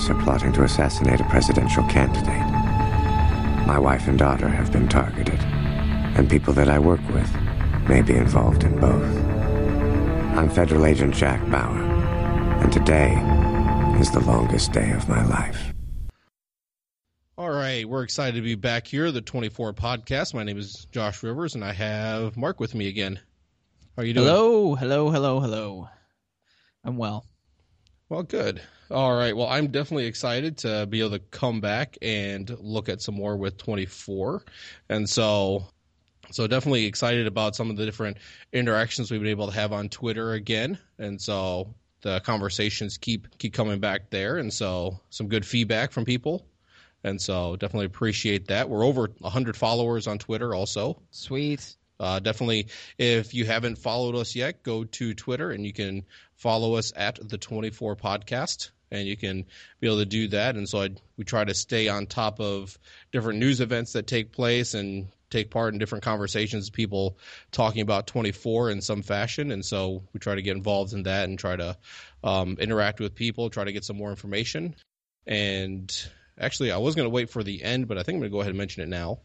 terrorists are plotting to assassinate a presidential candidate. My wife and daughter have been targeted, and people that I work with may be involved in both. I'm Federal Agent Jack Bauer, and today is the longest day of my life. All right, we're excited to be back here, the 24 podcast. My name is Josh Rivers, and I have Mark with me again. How are you doing? Hello, hello, hello, hello. I'm well. Well, good. All right. Well, I'm definitely excited to be able to come back and look at some more with 24. And so so definitely excited about some of the different interactions we've been able to have on Twitter again. And so the conversations keep keep coming back there and so some good feedback from people. And so definitely appreciate that. We're over 100 followers on Twitter also. Sweet. Uh, definitely, if you haven't followed us yet, go to Twitter and you can follow us at the 24 podcast and you can be able to do that. And so I, we try to stay on top of different news events that take place and take part in different conversations, people talking about 24 in some fashion. And so we try to get involved in that and try to um, interact with people, try to get some more information. And actually, I was going to wait for the end, but I think I'm going to go ahead and mention it now.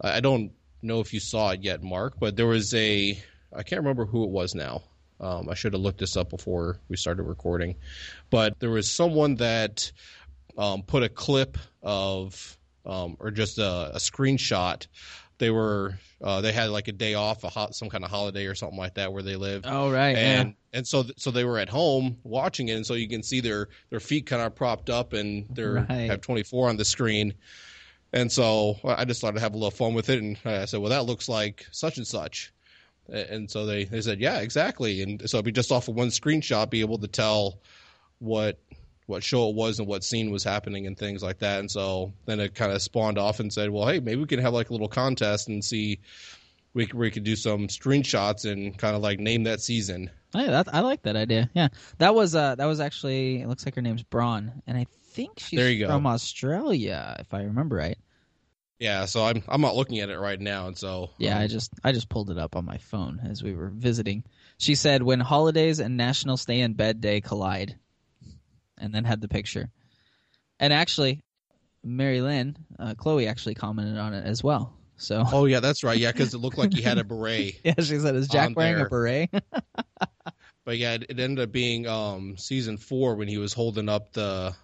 I don't know if you saw it yet, Mark, but there was a I can't remember who it was now. Um, I should have looked this up before we started recording, but there was someone that um, put a clip of um, or just a, a, screenshot. They were uh, they had like a day off, a ho- some kind of holiday or something like that where they live. Oh right, and yeah. and so so they were at home watching it, and so you can see their their feet kind of propped up, and they right. have 24 on the screen. And so I just thought I'd have a little fun with it. And I said, well, that looks like such and such. And so they, they said, yeah, exactly. And so I'd be just off of one screenshot, be able to tell what what show it was and what scene was happening and things like that. And so then it kind of spawned off and said, well, hey, maybe we can have like a little contest and see we we could do some screenshots and kind of like name that season. Hey, that I like that idea. Yeah, that was uh that was actually it looks like her name's Braun, and I think she's there you go. from Australia, if I remember right. Yeah, so I'm I'm not looking at it right now, and so yeah, um, I just I just pulled it up on my phone as we were visiting. She said when holidays and National Stay in Bed Day collide, and then had the picture. And actually, Mary Lynn, uh, Chloe actually commented on it as well. So oh yeah, that's right. Yeah, because it looked like he had a beret. yeah, she said, "Is Jack wearing there. a beret?" but yeah, it, it ended up being um, season four when he was holding up the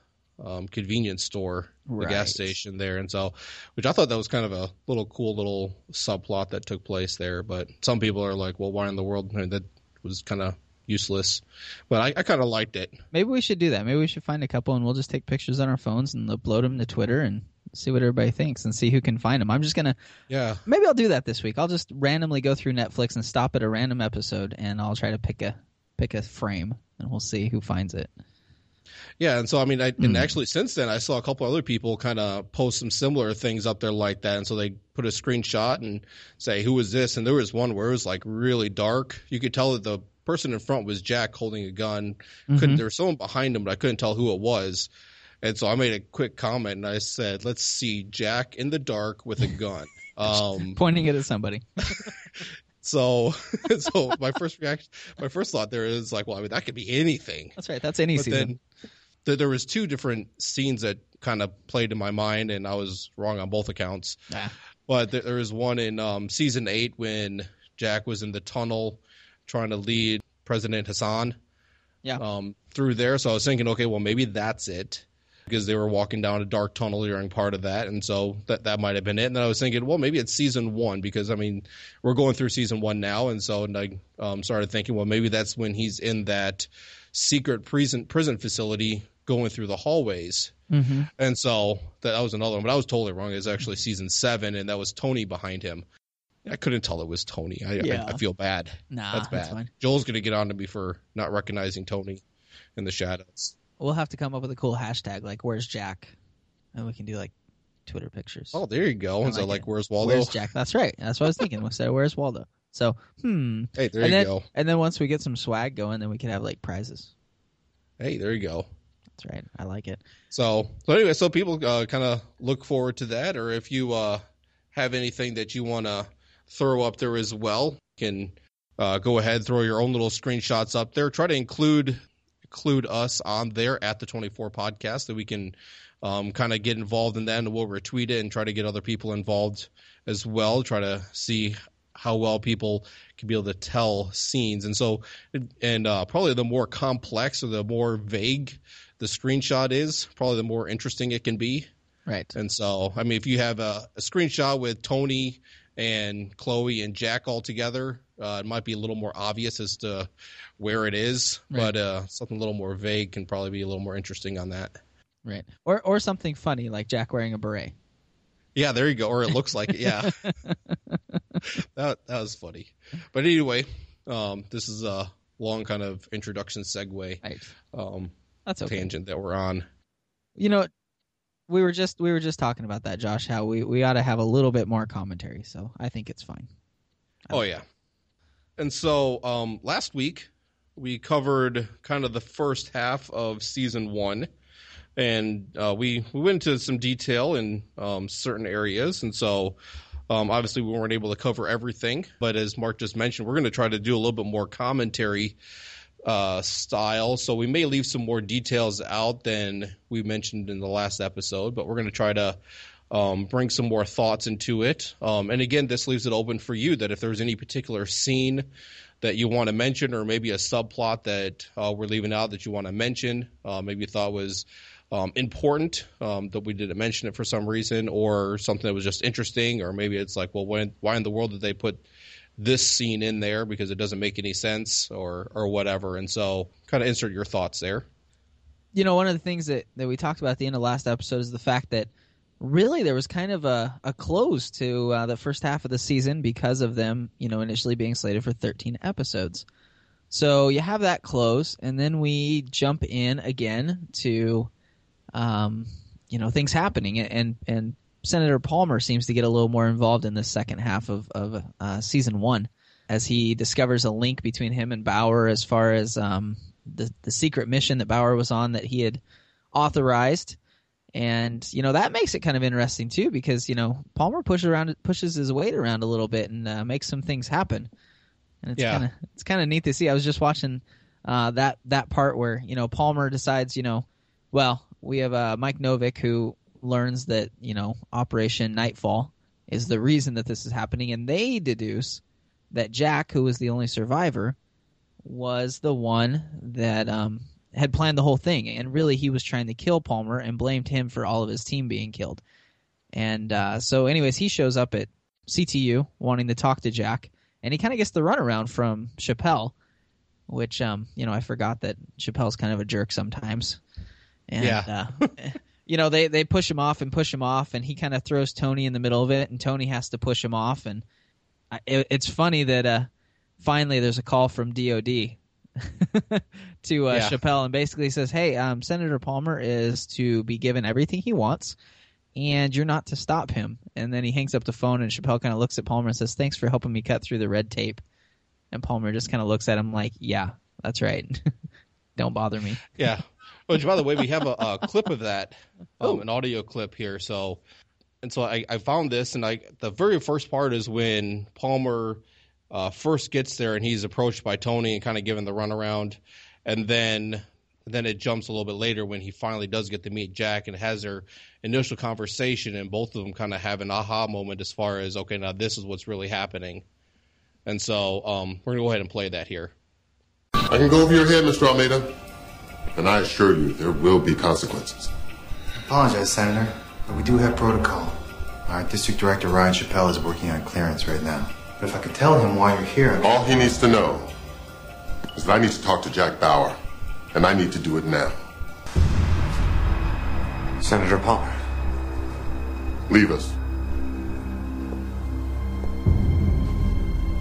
um, convenience store, right. the gas station there, and so, which I thought that was kind of a little cool little subplot that took place there. But some people are like, "Well, why in the world?" I mean, that was kind of useless. But I, I kind of liked it. Maybe we should do that. Maybe we should find a couple and we'll just take pictures on our phones and upload them to Twitter and see what everybody thinks and see who can find them. I'm just gonna. Yeah. Maybe I'll do that this week. I'll just randomly go through Netflix and stop at a random episode and I'll try to pick a pick a frame and we'll see who finds it. Yeah, and so I mean, I, and hmm. actually since then, I saw a couple other people kind of post some similar things up there like that, and so they put a screenshot and say, "Who is this?" And there was one where it was like really dark. You could tell that the person in front was Jack holding a gun. Couldn't mm-hmm. there was someone behind him, but I couldn't tell who it was. And so I made a quick comment and I said, "Let's see Jack in the dark with a gun." Um, pointing it at somebody. So, so my first reaction, my first thought there is like, well, I mean, that could be anything. That's right. That's any but season. Then there was two different scenes that kind of played in my mind, and I was wrong on both accounts. Ah. But there, there was one in um, season eight when Jack was in the tunnel trying to lead President Hassan. Yeah. Um, through there, so I was thinking, okay, well, maybe that's it because they were walking down a dark tunnel during part of that, and so that that might have been it. And then I was thinking, well, maybe it's season one because I mean we're going through season one now, and so and I um, started thinking, well, maybe that's when he's in that secret prison prison facility going through the hallways. Mm-hmm. And so that, that was another one, but I was totally wrong. It was actually season seven, and that was Tony behind him. I couldn't tell it was Tony. I, yeah. I, I feel bad. Nah, that's bad. That's Joel's gonna get on to me for not recognizing Tony in the shadows. We'll have to come up with a cool hashtag like "Where's Jack," and we can do like Twitter pictures. Oh, there you go. Like so like, "Where's Waldo?" Where's Jack? That's right. That's what I was thinking. We said, "Where's Waldo?" So, hmm. Hey, there and you then, go. And then once we get some swag going, then we can have like prizes. Hey, there you go. That's right. I like it. So, so anyway, so people uh, kind of look forward to that, or if you uh, have anything that you want to throw up there as well, you can uh, go ahead throw your own little screenshots up there. Try to include include us on there at the 24 podcast that we can um, kind of get involved in that and we'll retweet it and try to get other people involved as well. Try to see how well people can be able to tell scenes. And so, and uh, probably the more complex or the more vague the screenshot is, probably the more interesting it can be. Right. And so, I mean, if you have a, a screenshot with Tony and Chloe and Jack all together, uh, it might be a little more obvious as to where it is, Right. but uh, something a little more vague can probably be a little more interesting on that. Right. Or or something funny like Jack wearing a beret. Yeah, there you go. Or it looks like it. Yeah, that that was funny. But anyway, um, this is a long kind of introduction segue Right. um, That's okay. tangent that we're on. You know, we were just we were just talking about that, Josh. How we we ought to have a little bit more commentary. So I think it's fine. Oh yeah. And so um, last week we covered kind of the first half of season one, and uh, we we went into some detail in um, certain areas, and so. Um, obviously, we weren't able to cover everything, but as Mark just mentioned, we're going to try to do a little bit more commentary uh, style. So we may leave some more details out than we mentioned in the last episode, but we're going to try to um, bring some more thoughts into it. Um, and again, this leaves it open for you that if there's any particular scene that you want to mention, or maybe a subplot that uh, we're leaving out that you want to mention, uh, maybe you thought was um, important um, that we didn't mention it for some reason, or something that was just interesting, or maybe it's like, well, when, why in the world did they put this scene in there because it doesn't make any sense, or or whatever? And so, kind of insert your thoughts there. You know, one of the things that that we talked about at the end of last episode is the fact that really there was kind of a, a close to uh, the first half of the season because of them, you know, initially being slated for 13 episodes. So you have that close, and then we jump in again to, um, you know, things happening, and and Senator Palmer seems to get a little more involved in the second half of of uh, season one, as he discovers a link between him and Bauer as far as um, the the secret mission that Bauer was on that he had authorized and you know that makes it kind of interesting too because you know Palmer pushes around pushes his weight around a little bit and uh, makes some things happen. And it's Yeah. kind of it's kind of neat to see. I was just watching uh, that that part where you know Palmer decides you know well we have uh, Mike Novick who learns that you know Operation Nightfall is the reason that this is happening. And they deduce that Jack who was the only survivor was the one that um, had planned the whole thing, and really he was trying to kill Palmer and blamed him for all of his team being killed. And uh, so, anyways, he shows up at CTU wanting to talk to Jack, and he kind of gets the runaround from Chappelle, which um, you know I forgot that Chappelle's kind of a jerk sometimes. And, Yeah. uh, you know they they push him off and push him off, and he kind of throws Tony in the middle of it, and Tony has to push him off, and I, it, it's funny that uh, finally there's a call from DOD to uh, Yeah. Chappelle and basically says, "Hey, um, Senator Palmer is to be given everything he wants, and you're not to stop him." And then he hangs up the phone, and Chappelle kind of looks at Palmer and says, "Thanks for helping me cut through the red tape." And Palmer just kind of looks at him like, "Yeah, that's right. Don't bother me." Yeah. Which, by the way, we have a, a clip of that, um, an audio clip here. So, and so I, I found this, and I the very first part is when Palmer uh, first gets there, and he's approached by Tony and kind of given the runaround, and then then it jumps a little bit later when he finally does get to meet Jack and has their initial conversation, and both of them kind of have an aha moment as far as okay, now this is what's really happening. And so um, we're gonna go ahead and play that here. I can go over your head, Mr. Almeida. And I assure you, there will be consequences. I Apologize, Senator, but we do have protocol. Our District Director Ryan Chappelle is working on clearance right now. But if I could tell him why you're here, All he needs to know is that I need to talk to Jack Bauer, and I need to do it now. Senator Palmer. Leave us.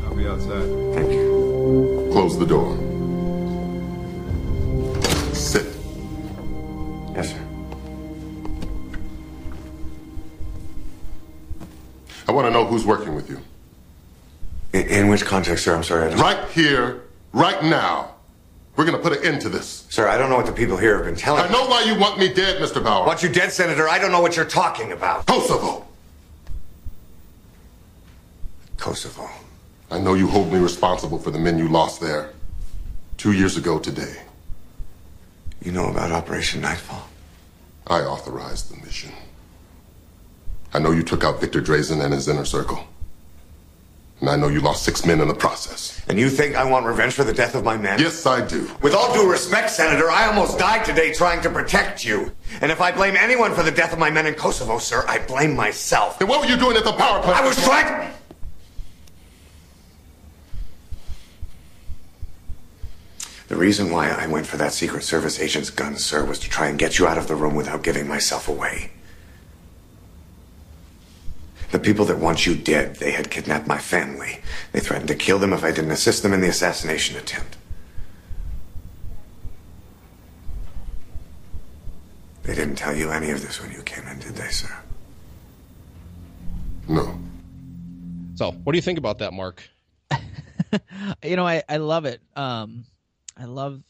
I'll be outside. Thank you. Close the door. Sit. Yes, sir. I want to know who's working with you. In, in which context, sir? I'm sorry. I don't... Right here, right now. We're going to put an end to this. Sir, I don't know what the people here have been telling I know why you want me dead, Mr. Bauer. Want you dead, Senator? I don't know what you're talking about. Kosovo. Kosovo. I know you hold me responsible for the men you lost there two years ago today. You know about Operation Nightfall? I authorized the mission. I know you took out Victor Drazen and his inner circle. And I know you lost six men in the process. And you think I want revenge for the death of my men? Yes, I do. With all due respect, Senator, I almost died today trying to protect you. And if I blame anyone for the death of my men in Kosovo, sir, I blame myself. Then what were you doing at the power plant? I was trying. The reason why I went for that Secret Service agent's gun, sir, was to try and get you out of the room without giving myself away. The people that want you dead, they had kidnapped my family. They threatened to kill them if I didn't assist them in the assassination attempt. They didn't tell you any of this when you came in, did they, sir? No. So, what do you think about that, Mark? you know, I, I love it. Um, I love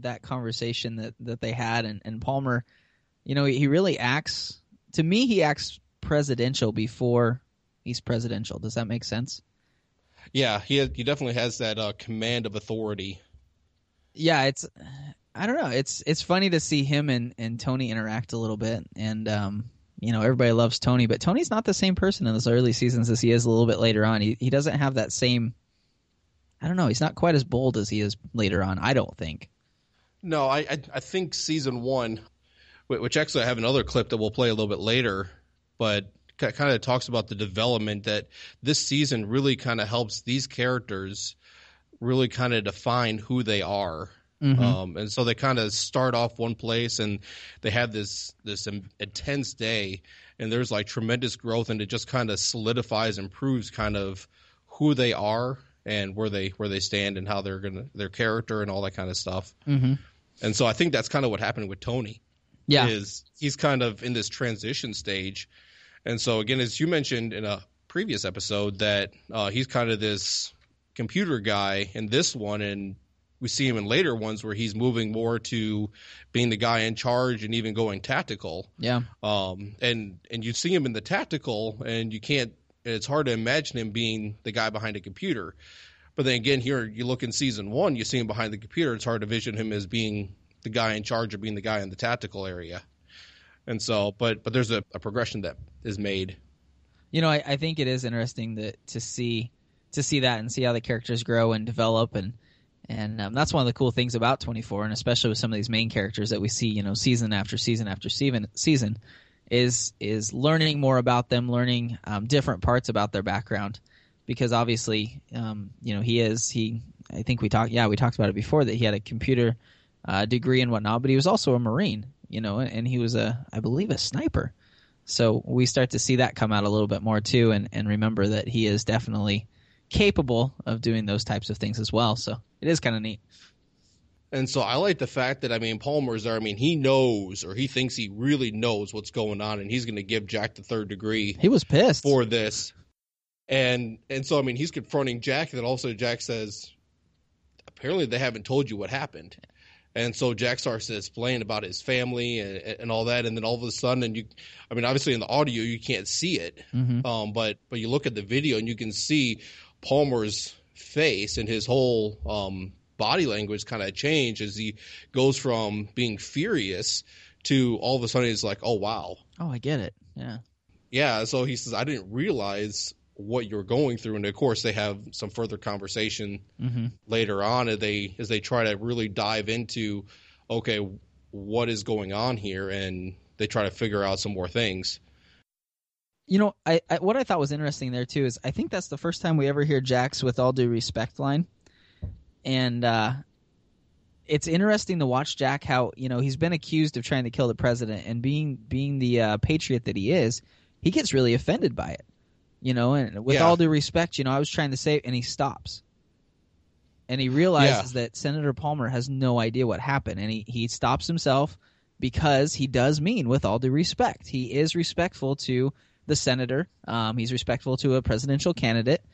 that conversation that, that they had, and, and Palmer, you know, he really acts. To me, he acts presidential before he's presidential. Does that make sense? Yeah, he he definitely has that uh, command of authority. Yeah, it's I don't know. It's it's funny to see him and, and Tony interact a little bit, and um, you know everybody loves Tony, but Tony's not the same person in those early seasons as he is a little bit later on. He he doesn't have that same. I don't know. He's not quite as bold as he is later on. I don't think. No, I I, I think season one, which actually I have another clip that we'll play a little bit later, but kind of talks about the development that this season really kind of helps these characters really kind of define who they are. Mm-hmm. Um, and so they kind of start off one place and they have this this intense day and there's like tremendous growth and it just kind of solidifies and proves kind of who they are and where they where they stand and how they're gonna their character and all that kind of stuff. Mm-hmm. And so I think that's kind of what happened with Tony. Yeah, is he's kind of in this transition stage and so again, as you mentioned in a previous episode, that uh, he's kind of this computer guy in this one, and we see him in later ones where he's moving more to being the guy in charge and even going tactical. Yeah. Um. And and you see him in the tactical, and you can't. It's hard to imagine him being the guy behind a computer. But then again, here you look in season one, you see him behind the computer. It's hard to vision him as being the guy in charge or being the guy in the tactical area. And so, but but there's a, a progression that is made. You know, I, I think it is interesting that to see to see that and see how the characters grow and develop and and um, that's one of the cool things about 24 and especially with some of these main characters that we see you know season after season after season season is is learning more about them learning um, different parts about their background because obviously um, you know he is he i think we talked yeah we talked about it before that he had a computer uh, degree and whatnot but he was also a marine you know and he was a i believe a sniper so we start to see that come out a little bit more too, and, and remember that he is definitely capable of doing those types of things as well. So it is kind of neat. And so I like the fact that I mean Palmer's there. I mean he knows or he thinks he really knows what's going on, and he's going to give Jack the third degree. He was pissed for this, and and so I mean he's confronting Jack, and then also Jack says, apparently they haven't told you what happened. And so Jack starts to explain about his family and, and all that, and then all of a sudden, and you, I mean, obviously in the audio you can't see it, mm-hmm. um, but but you look at the video and you can see Palmer's face and his whole um, body language kind of change as he goes from being furious to all of a sudden he's like, oh wow, oh I get it, yeah, yeah. So he says, I didn't realize what you're going through. And of course they have some further conversation mm-hmm. later on as they as they try to really dive into okay what is going on here? And they try to figure out some more things. You know I, I what i thought was interesting there too is i think that's the first time we ever hear jack's with all due respect line. And uh it's interesting to watch Jack how you know he's been accused of trying to kill the president and being being the uh, patriot that he is, he gets really offended by it you know and with Yeah. all due respect you know i was trying to say and he stops. And he realizes that senator palmer has no idea what happened. And he, he stops himself because he does mean with all due respect he is respectful to the senator. Um, he's respectful to a presidential candidate.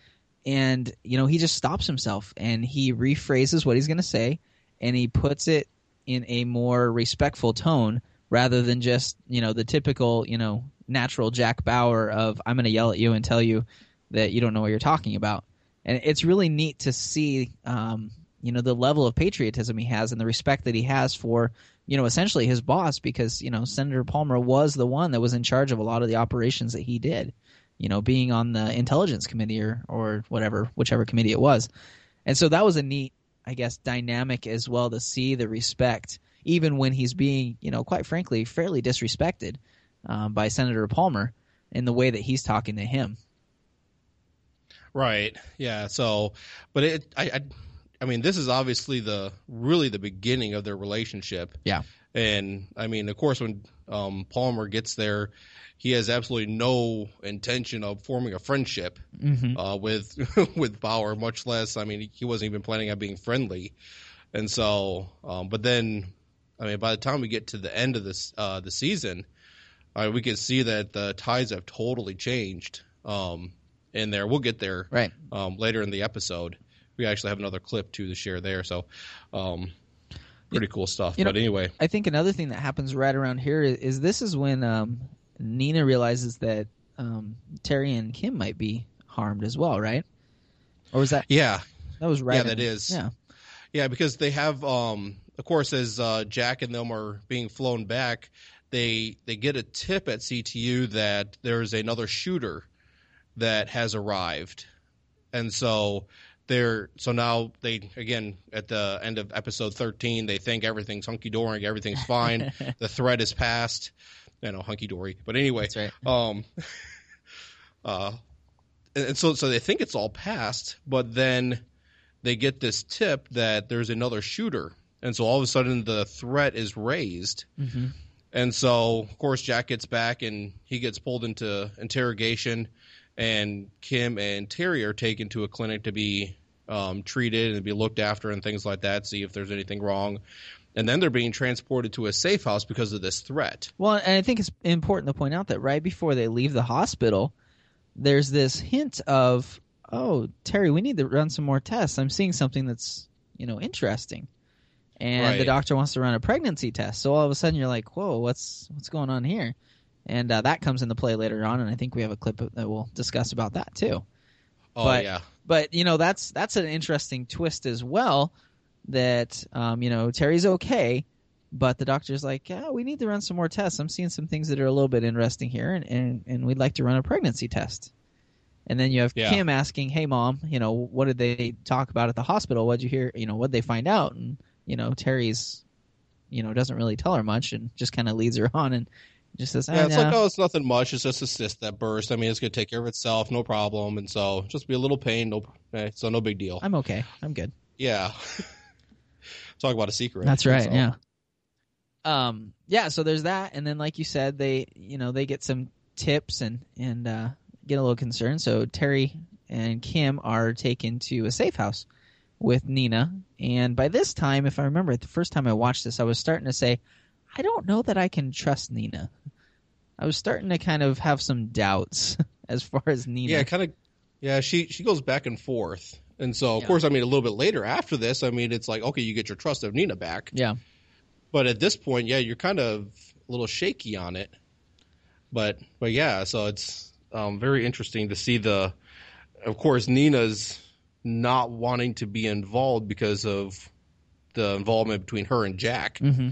And you know he just stops himself and he rephrases what he's going to say and he puts it in a more respectful tone rather than just you know the typical you know natural Jack Bauer of I'm going to yell at you and tell you that you don't know what you're talking about. And it's really neat to see um, you know the level of patriotism he has and the respect that he has for you know, essentially his boss because, you know, Senator Palmer was the one that was in charge of a lot of the operations that he did, you know, being on the intelligence committee or, or whatever, whichever committee it was. And so that was a neat, I guess, dynamic as well to see the respect, even when he's being, you know, quite frankly, fairly disrespected um, by Senator Palmer in the way that he's talking to him. Right. Yeah. So, but it, I, I, I mean, this is obviously the really the beginning of their relationship. Yeah. And I mean, of course, when um, Palmer gets there, he has absolutely no intention of forming a friendship Mm-hmm. uh, with with Bauer, much less. I mean, he wasn't even planning on being friendly. And so, um, but then, I mean, by the time we get to the end of this uh, the season, uh, we can see that the tides have totally changed. Um, in there, we'll get there Right. um, later in the episode. We actually have another clip too to share there, so um, pretty cool stuff. You know- but anyway, I think another thing that happens right around here is, is this is when um, Nina realizes that um, Terry and Kim might be harmed as well, right? Or was that yeah, that was right? yeah, that is. Yeah. Yeah, because they have, um, of course, as uh, Jack and them are being flown back, they they get a tip at CTU that there's another shooter that has arrived, and so they're so now they again at the end of episode 13 they think everything's hunky dory, everything's fine, the threat is passed, You know, hunky dory. But anyway, right. um, uh, and and so so they think it's all passed, but then they get this tip that there's another shooter, and so all of a sudden the threat is raised, Mhm. And so of course Jack gets back and he gets pulled into interrogation, and Kim and Terry are taken to a clinic to be um, treated and be looked after and things like that, see if there's anything wrong. And then they're being transported to a safe house because of this threat. Well, and I think it's important to point out that right before they leave the hospital, there's this hint of, "Oh, Terry, we need to run some more tests. I'm seeing something that's you know interesting." And the doctor wants to run a pregnancy test. So all of a sudden you're like, "Whoa, what's what's going on here?" And uh, that comes into play later on, and I think we have a clip that we'll discuss about that too. Oh But- yeah, but you know that's that's an interesting twist as well that um, you know terry's okay but the doctor's like yeah we need to run some more tests i'm seeing some things that are a little bit interesting here and, and, and we'd like to run a pregnancy test and then you have Yeah. kim asking hey mom you know what did they talk about at the hospital what'd you hear you know what'd they find out and you know terry's you know doesn't really tell her much and just kind of leads her on and just says Yeah, "Ah, it's nah." like, oh, it's nothing much. It's just a cyst that burst. I mean, it's going to take care of itself, no problem. And so just be a little pain, no, eh, so no big deal. i'm okay i'm good Yeah. Talk about a secret. That's right. So- Yeah. Um. Yeah. So there's that, and then like you said, they you know they get some tips and and uh, get a little concerned. So Terry and Kim are taken to a safe house with Nina, and by this time, if I remember, it, the first time I watched this, I was starting to say, I don't know that I can trust Nina. I was starting to kind of have some doubts as far as Nina. Yeah, kind of. Yeah, she she goes back and forth, and so of Yeah. course, I mean, a little bit later after this, I mean, it's like okay, you get your trust of Nina back, yeah. but at this point, yeah, you're kind of a little shaky on it. But but yeah, so it's um, very interesting to see the, of course, Nina's not wanting to be involved because of the involvement between her and Jack, hmm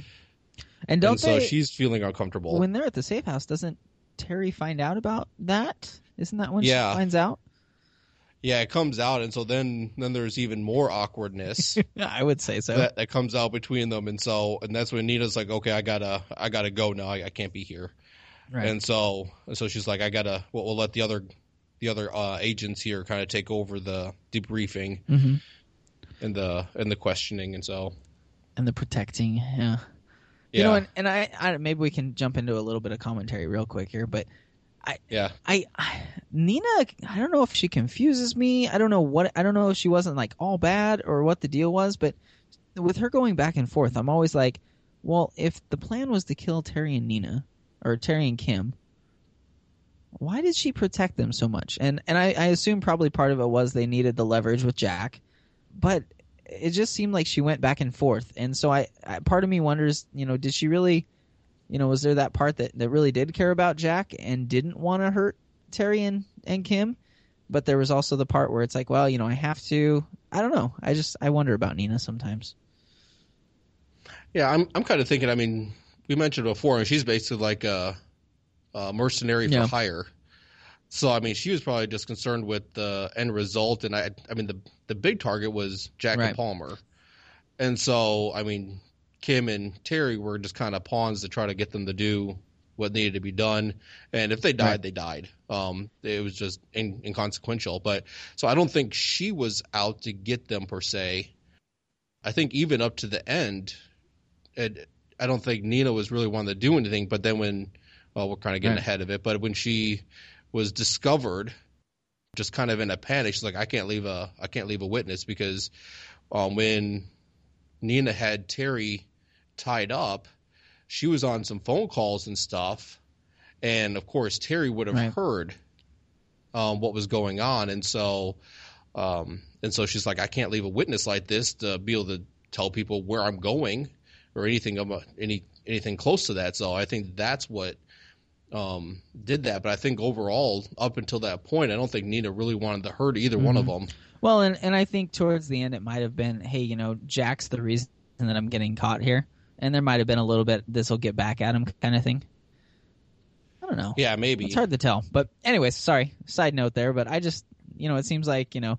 And don't and so they? she's feeling uncomfortable. when they're at the safe house, doesn't Terry find out about that? Isn't that when Yeah. she finds out? yeah, it comes out, and so then then there's even more awkwardness. I would say so. that, that comes out between them and so and that's when nina's like okay i gotta i gotta go now i, I can't be here right. and so and so she's like i gotta we'll, we'll let the other the other uh, agents here kind of take over the debriefing hmm and the and the questioning and so And the protecting, yeah. yeah You know, and, and I, I maybe we can jump into a little bit of commentary real quick here, but I yeah I, I Nina, I don't know if she confuses me. I don't know what I don't know if she wasn't like all bad or what the deal was, but with her going back and forth, I'm always like, well, if the plan was to kill Terry and Nina or Terry and Kim, why did she protect them so much? And and I, I assume probably part of it was they needed the leverage with Jack, but it just seemed like she went back and forth. And so I, I part of me wonders, you know, did she really you know, was there that part that, that really did care about Jack and didn't want to hurt Terry and, and Kim? But there was also the part where it's like, well, you know, I have to. I don't know. I just I wonder about Nina sometimes. Yeah, I'm I'm kind of thinking. I mean, we mentioned before, and she's basically like a, a mercenary for Yeah. hire. So I mean, she was probably just concerned with the end result, and I I mean the the big target was Jack Right. and Palmer, and so I mean Kim and Terry were just kind of pawns to try to get them to do what needed to be done, and if they died, Right. they died. Um, it was just in, inconsequential. But so I don't think she was out to get them per se. I think even up to the end, it, I don't think Nina was really wanting to do anything. But then when, well, we're kind of getting Right. ahead of it. But when she was discovered, just kind of in a panic, she's like, I can't leave a, I can't leave a witness because um, when Nina had Terry tied up, she was on some phone calls and stuff, and of course Terry would have Right. heard um, what was going on, and so um, and so she's like, I can't leave a witness like this to be able to tell people where I'm going or anything about any anything close to that. So I think that's what um, did that. But I think overall, up until that point, I don't think Nina really wanted to hurt either one of them. Well, and and I think towards the end it might have been, hey, you know, Jack's the reason that I'm getting caught here, and there might have been a little bit this will get back at him kind of thing. I don't know. Yeah, maybe. It's hard to tell. But anyways, sorry, side note there. But I just, you know, it seems like you know,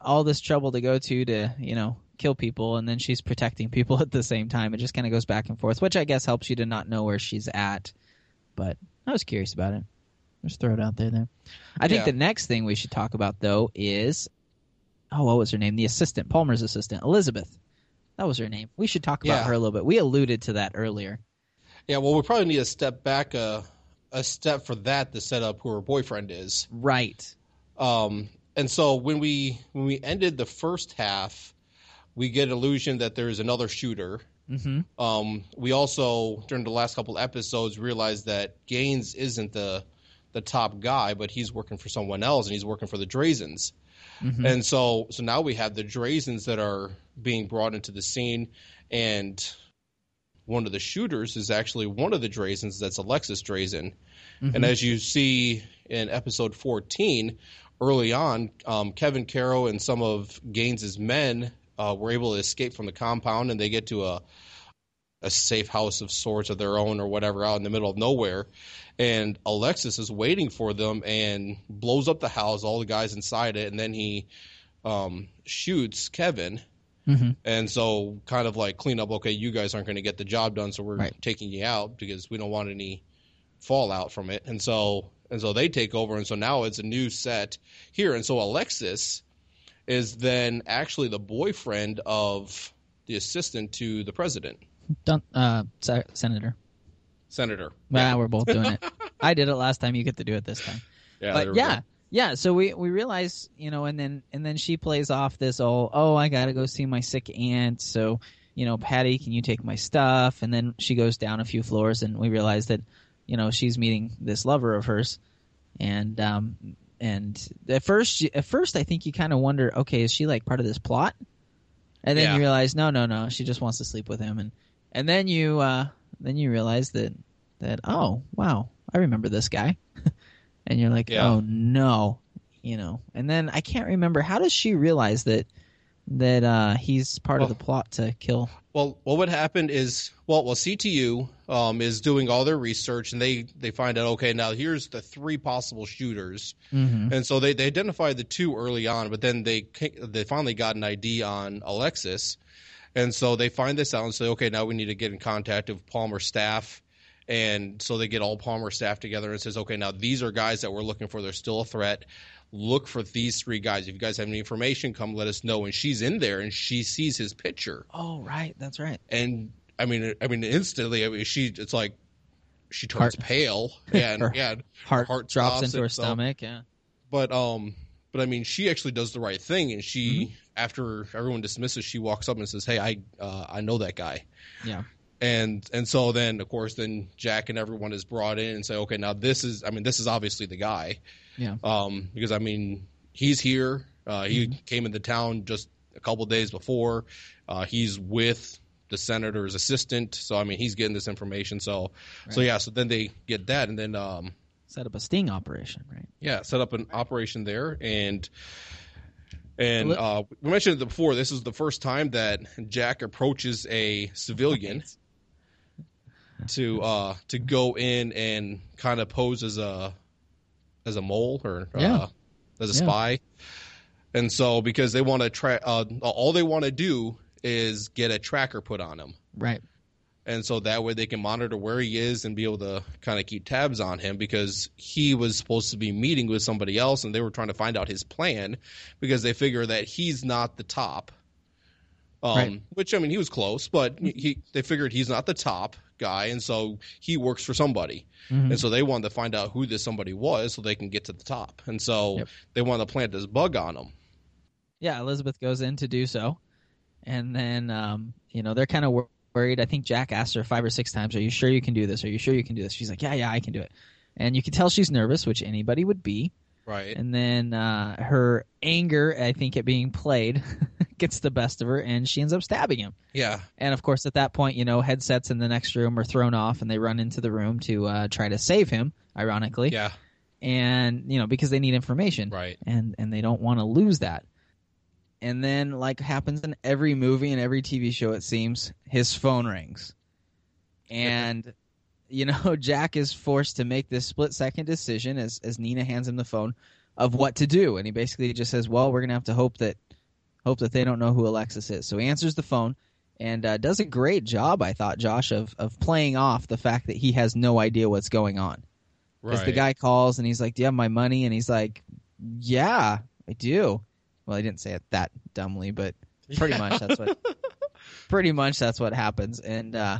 all this trouble to go to to you know kill people, and then she's protecting people at the same time. It just kind of goes back and forth, which I guess helps you to not know where she's at. But I was curious about it. Just throw it out there. There. I think Yeah. the next thing we should talk about though is, oh, what was her name? The assistant, Palmer's assistant, Elizabeth. That was her name. We should talk about Yeah. her a little bit. We alluded to that earlier. Yeah, well, we probably need to step back a a step for that to set up who her boyfriend is. Right. Um, and so when we when we ended the first half, we get illusion that there is another shooter. Mm-hmm. Um, we also during the last couple episodes realized that Gaines isn't the the top guy, but he's working for someone else, and he's working for the Drazens. Mhm. And so so now we have the Drazens that are being brought into the scene, and one of the shooters is actually one of the Drazens. That's Alexis Drazen. And as you see in episode 14, early on, um, Kevin Carroll and some of Gaines's men uh, were able to escape from the compound, and they get to a a safe house of sorts of their own or whatever out in the middle of nowhere. And Alexis is waiting for them and blows up the house, all the guys inside it, and then he um, shoots Kevin. Mhm. And so, kind of like clean up. Okay, you guys aren't going to get the job done, so we're Right. taking you out because we don't want any fallout from it. And so, and so they take over, and so now it's a new set here. And so Alexis is then actually the boyfriend of the assistant to the president, Dun- uh, se- Senator. senator. Well, we're both doing it. I did it last time. You get to do it this time. Yeah, but yeah, go. yeah. So we we realize, you know, and then and then she plays off this oh oh I gotta go see my sick aunt. So you know, Patty, can you take my stuff? And then she goes down a few floors, and we realize that you know she's meeting this lover of hers, and um and at first at first I think you kind of wonder, okay, is she like part of this plot? And then Yeah. you realize, no, no, no, she just wants to sleep with him, and and then you uh then you realize that that oh wow, I remember this guy, and you're like, Yeah. oh no, you know. And then I can't remember how does she realize that that uh he's part of the plot to kill? Well, well, what happened is, well, well, CTU um, is doing all their research, and they they find out, okay, now here's the three possible shooters, Mm-hmm. and so they, they identified the two early on, but then they they finally got an ID on Alexis, and so they find this out and say, okay, now we need to get in contact with Palmer staff, and so they get all Palmer staff together and says, okay, now these are guys that we're looking for. They're still a threat. Look for these three guys. If you guys have any information, come let us know. And she's in there, and she sees his picture Oh right, that's right. and I mean, I mean, instantly, I mean, she, it's like she turns Heart- pale, and, Her yeah, Heart, heart drops into her so- stomach. Yeah. But um, but I mean, she actually does the right thing, and she, Mm-hmm. after everyone dismisses, she walks up and says, "Hey, I, uh, I know that guy," Yeah. and and so then, of course, then Jack and everyone is brought in and say, "Okay, now this is, I mean, this is obviously the guy," Yeah. um, because I mean, he's here. Uh, he Mm-hmm. came into town just a couple days before. Uh, he's with the senator's assistant, so I mean, he's getting this information. So, so yeah, so then they get that, and then um, Set up a sting operation, right? yeah, set up an operation there, and And uh, we mentioned it before. This is the first time that Jack approaches a civilian to uh, to go in and kind of pose as a as a mole or uh, as a Yeah. spy. And so, because they want to try, uh, all they want to do is get a tracker put on him. Right. and so that way they can monitor where he is and be able to kind of keep tabs on him because he was supposed to be meeting with somebody else and they were trying to find out his plan because they figure that he's not the top um, Right. which i mean he was close but he they figured he's not the top guy and so he works for somebody Mhm. and so they wanted to find out who this somebody was so they can get to the top and so Yep. they wanted to plant this bug on him Yeah, Elizabeth goes in to do so, and then um, you know they're kind of worried. I think Jack asked her five or six times, "Are you sure you can do this? Are you sure you can do this?" She's like, "Yeah, yeah, I can do it." And you can tell she's nervous, which anybody would be. right And then uh, her anger, I think, at being played, gets the best of her, and she ends up stabbing him. yeah. And of course, at that point, you know, headsets in the next room are thrown off, and they run into the room to uh, try to save him. Ironically, yeah. And you know because they need information. Right. And and they don't want to lose that. And then like happens in every movie and every tv show it seems his phone rings. And you know jack is forced to make this split second decision as as nina hands him the phone of what to do. And he basically just says well we're gonna have to hope that hope that they don't know who alexis is so he answers the phone and uh, does a great job i thought josh of of playing off the fact that he has no idea what's going on because right the guy calls and he's like, "Do you have my money?" And he's like, "Yeah, I do." Well, he didn't say it that dumbly, but pretty much that's what. pretty much that's what happens. And uh,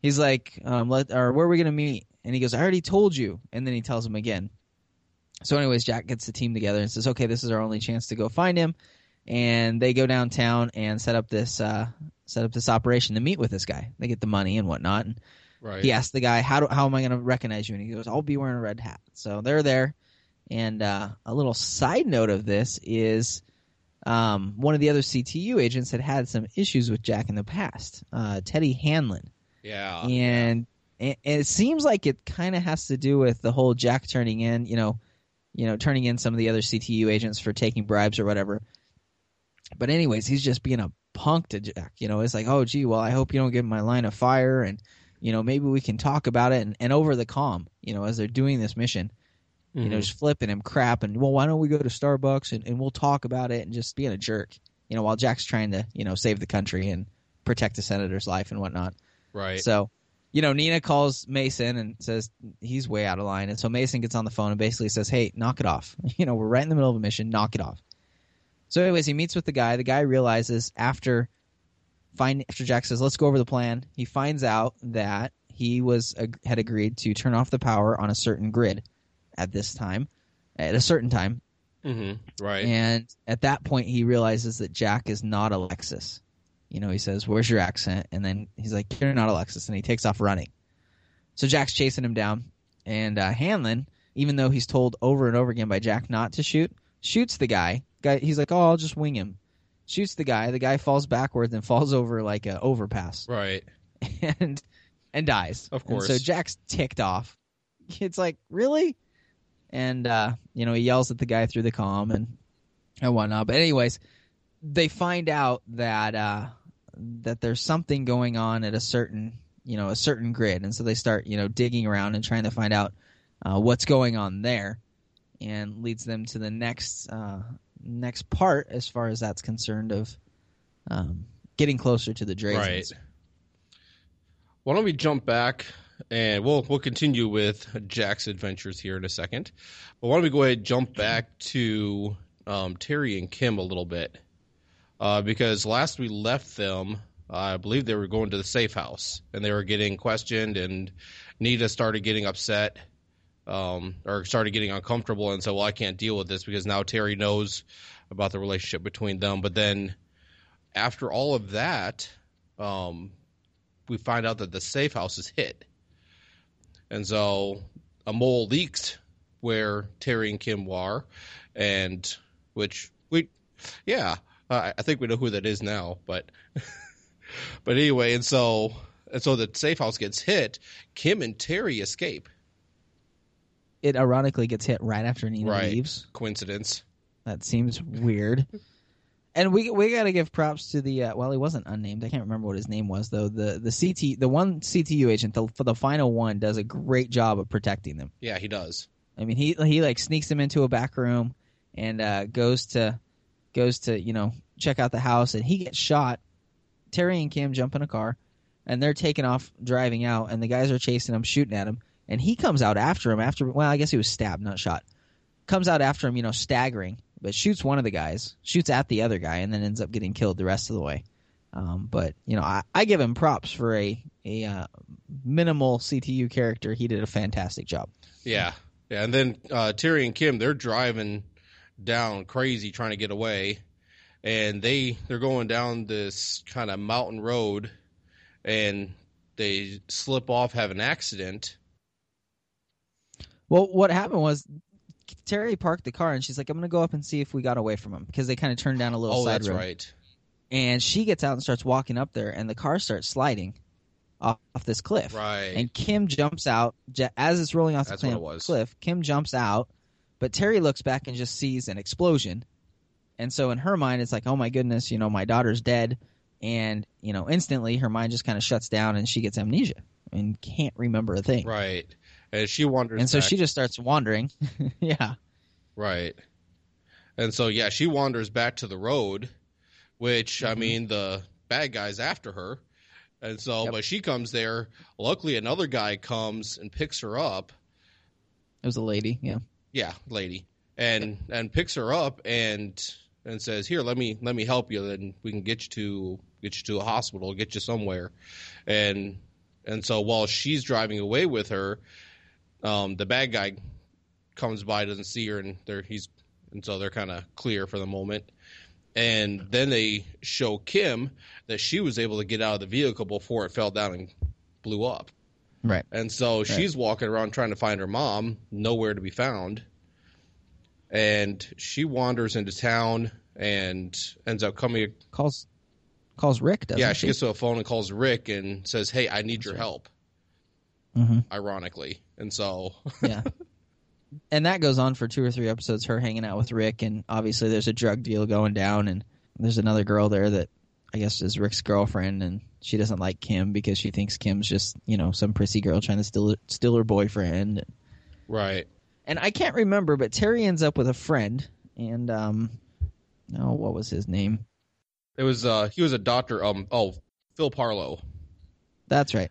he's like, um, "Let or where are we gonna meet?" And he goes, "I already told you." And then he tells him again. So, anyways, Jack gets the team together and says, "Okay, this is our only chance to go find him." And they go downtown and set up this uh, set up this operation to meet with this guy. They get the money and whatnot. And right he asked the guy, "How do, how am I going to recognize you?" And he goes, "I'll be wearing a red hat." So they're there. And uh, a little side note of this is um, one of the other CTU agents had had some issues with Jack in the past, uh, Teddy Hanlon, yeah and, and it seems like it kind of has to do with the whole Jack turning in, you know, you know, turning in some of the other CTU agents for taking bribes or whatever. But anyways, he's just being a punk to Jack. You know, it's like, oh, gee, well, I hope you don't give him my line of fire, and you know, maybe we can talk about it. And, and over the comm, you know, as they're doing this mission, you know, Mhm. just flipping him crap, and well, why don't we go to Starbucks and, and we'll talk about it, and just being a jerk. You know, while Jack's trying to, you know, save the country and protect the senator's life and whatnot. right So, you know, Nina calls Mason and says he's way out of line. And so Mason gets on the phone and basically says, Hey, knock it off. You know, we're right in the middle of a mission. Knock it off. So, anyways, he meets with the guy. The guy realizes after find after Jack says, Let's go over the plan, he finds out that he was had agreed to turn off the power on a certain grid at this time, at a certain time. hmm right And at that point, he realizes that Jack is not Alexis. You know, he says, Where's your accent? And then he's like, You're not Alexis. And he takes off running. So Jack's chasing him down. And uh, Hanlon, even though he's told over and over again by Jack not to shoot, shoots the guy. Guy, He's like, Oh, I'll just wing him. Shoots the guy. The guy falls backwards and falls over like a overpass right and and dies. Of And course. so Jack's ticked off. It's like, really? And uh, you know, he yells at the guy through the comm and and whatnot. But anyways, they find out that uh that there's something going on at a certain you know, a certain grid. And so they start, you know, digging around and trying to find out uh, what's going on there and leads them to the next uh next part as far as that's concerned of um getting closer to the Drazens. Right. Why don't we jump back and we'll we'll continue with Jack's adventures here in a second. But why don't we go ahead and jump back to um, Terry and Kim a little bit? Uh, because last we left them, I believe they were going to the safe house and they were getting questioned, and Nina started getting upset um, or started getting uncomfortable and said, "Well, I can't deal with this because now Terry knows about the relationship between them." But then after all of that, um, we find out that the safe house is hit. And so a mole leaked where Terry and Kim were, and which we, yeah, I think we know who that is now, but, but anyway, and so, and so the safe house gets hit. Kim and Terry escape. It ironically gets hit right after Nina Right. leaves. Coincidence. That seems weird. and we we got to give props to the uh, well, he wasn't unnamed. I can't remember what his name was though. The the CT the one CTU agent the, for the final one does a great job of protecting them. Yeah, he does. I mean, he he like sneaks them into a back room and uh, goes to goes to you know check out the house, and he gets shot. Terry and Kim jump in a car, and they're taking off driving out, and the guys are chasing him, shooting at him, and he comes out after him. After well, I guess he was stabbed, not shot. Comes out after him, you know, staggering, but shoots one of the guys, shoots at the other guy, and then ends up getting killed the rest of the way. Um, but you know, I, I give him props for a a uh, minimal CTU character. He did a fantastic job. Yeah, yeah. And then uh, Terry and Kim, they're driving down crazy trying to get away, and they they're going down this kind of mountain road, and they slip off, have an accident. Well, what happened was Terry parked the car and she's like, "I'm gonna go up and see if we got away from him," because they kind of turned down a little Oh, side that's road. right. And she gets out and starts walking up there, and the car starts sliding off, off this cliff. Right. And Kim jumps out as it's rolling off That's the what it was. cliff. Kim jumps out, but Terry looks back and just sees an explosion. And so in her mind, it's like, oh my goodness, you know, my daughter's dead. And, you know, instantly her mind just kind of shuts down and she gets amnesia and can't remember a thing. Right. And she wanders. And so back- she just starts wandering. yeah. Right. And so yeah, she wanders back to the road, which I Mhm. mean the bad guy's after her. And so Yep. but she comes there. Luckily another guy comes and picks her up. It was a lady. Yeah. Yeah, lady. And and picks her up and and says, "Here, let me let me help you then we can get you to get you to a hospital, get you somewhere." And and so while she's driving away with her, um, the bad guy comes by, doesn't see her, and they're he's and so they're kind of clear for the moment. And then they show Kim that she was able to get out of the vehicle before it fell down and blew up. Right. And so she's walking around trying to find her mom, nowhere to be found. And she wanders into town and ends up coming. Calls calls Rick, doesn't yeah, she? she gets to a phone and calls Rick and says, "Hey, I need your right. help." Mhm. Ironically, and so yeah. And that goes on for two or three episodes, her hanging out with Rick, and obviously there's a drug deal going down, and there's another girl there that I guess is Rick's girlfriend, and she doesn't like Kim because she thinks Kim's just, you know, some prissy girl trying to steal steal her boyfriend. right. And I can't remember, but Terry ends up with a friend, and um, oh, what was his name? It was uh he was a doctor. Um oh Phil Parslow. That's right.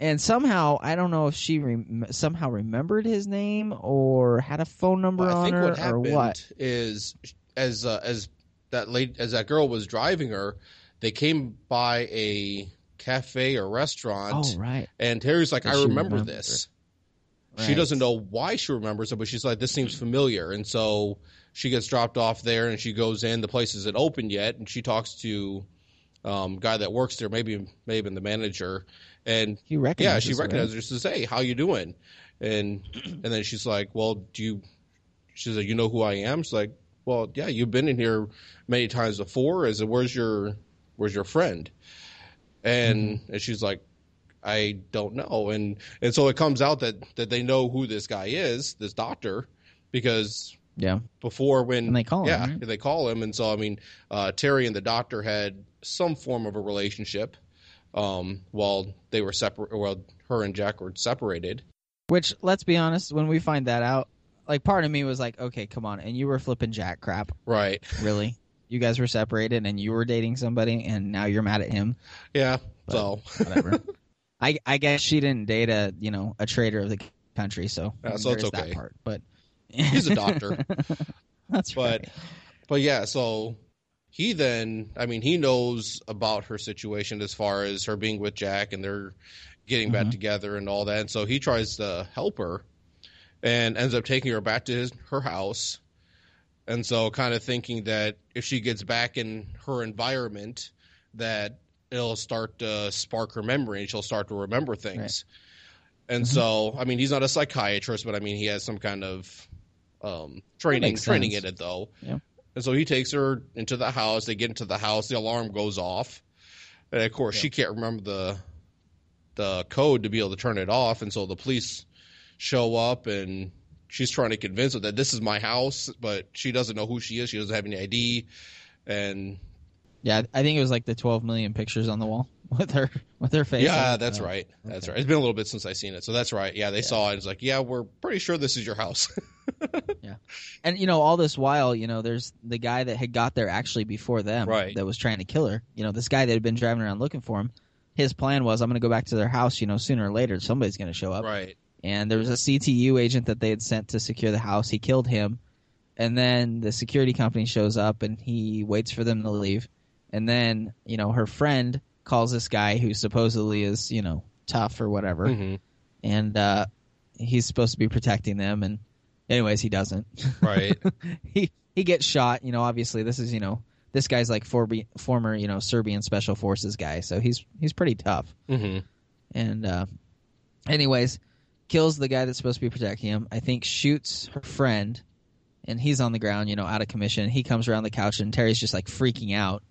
And somehow I don't know if she rem- somehow remembered his name or had a phone number Well, I on think her what or what. is as uh, as that late as that girl was driving her, they came by a cafe or restaurant, Oh right. and Terry's like, And "I remember this." She doesn't know why she remembers it, but she's like, "This seems familiar," and so she gets dropped off there, and she goes in. The place isn't open yet, and she talks to um guy that works there, maybe maybe the manager, and He recognizes yeah, she recognizes her. She says, "Hey, how you doing?" And and then she's like, "Well, do you?" She's like, "You know who I am?" She's like, "Well, yeah, you've been in here many times before. Is it where's your where's your friend?" And Mm-hmm. and she's like, "I don't know." And and so it comes out that that they know who this guy is, this doctor, because Yeah. before when And they call him, yeah right? they call him and so i mean uh, terry and the doctor had some form of a relationship um, while they were separate well her and jack were separated Which, let's be honest, when we find that out, like part of me was like, okay, come on, and you were flipping Jack crap, right really? You guys were separated, and you were dating somebody, and now you're mad at him. yeah But- so Whatever. I I guess she didn't date a you know a traitor of the country, so Yeah, so it's okay. that part. But He's a doctor. That's but right. but yeah so he then i mean he knows about her situation as far as her being with jack and they're getting back Mhm. together and all that and so he tries to help her and ends up taking her back to his her house and so kind of thinking that if she gets back in her environment that it'll start to spark her memory and she'll start to remember things and Mhm. so i mean he's not a psychiatrist but i mean he has some kind of um, training training in it though Yeah. And so he takes her into the house. They get into the house. The alarm goes off, and of course she can't remember the the code to be able to turn it off. And so the police show up, and she's trying to convince her that this is my house, but she doesn't know who she is. She doesn't have any ID, and Yeah, I think it was like the 12 million pictures on the wall with her with her face. yeah, that's Oh. right. That's okay. right. It's been a little bit since I seen it, so that's right. Yeah, they saw it. It's like, yeah, we're pretty sure this is your house. Yeah, and you know, all this while, you know, there's the guy that had got there actually before them, Right. That was trying to kill her. You know, this guy that had been driving around looking for him. His plan was, I'm going to go back to their house. You know, sooner or later, somebody's going to show up. right. And there was a CTU agent that they had sent to secure the house. He killed him, and then the security company shows up and he waits for them to leave. And then, you know, her friend calls this guy who supposedly is, you know, tough or whatever hmm and uh, he's supposed to be protecting them. And anyways, he doesn't. Right. he he gets shot. You know, obviously this is you know this guy's like former you know Serbian special forces guy, so he's he's pretty tough. hmm And uh, anyways, kills the guy that's supposed to be protecting him. I think shoots her friend, and he's on the ground, you know, out of commission. He comes around the couch, and Terry's just like freaking out,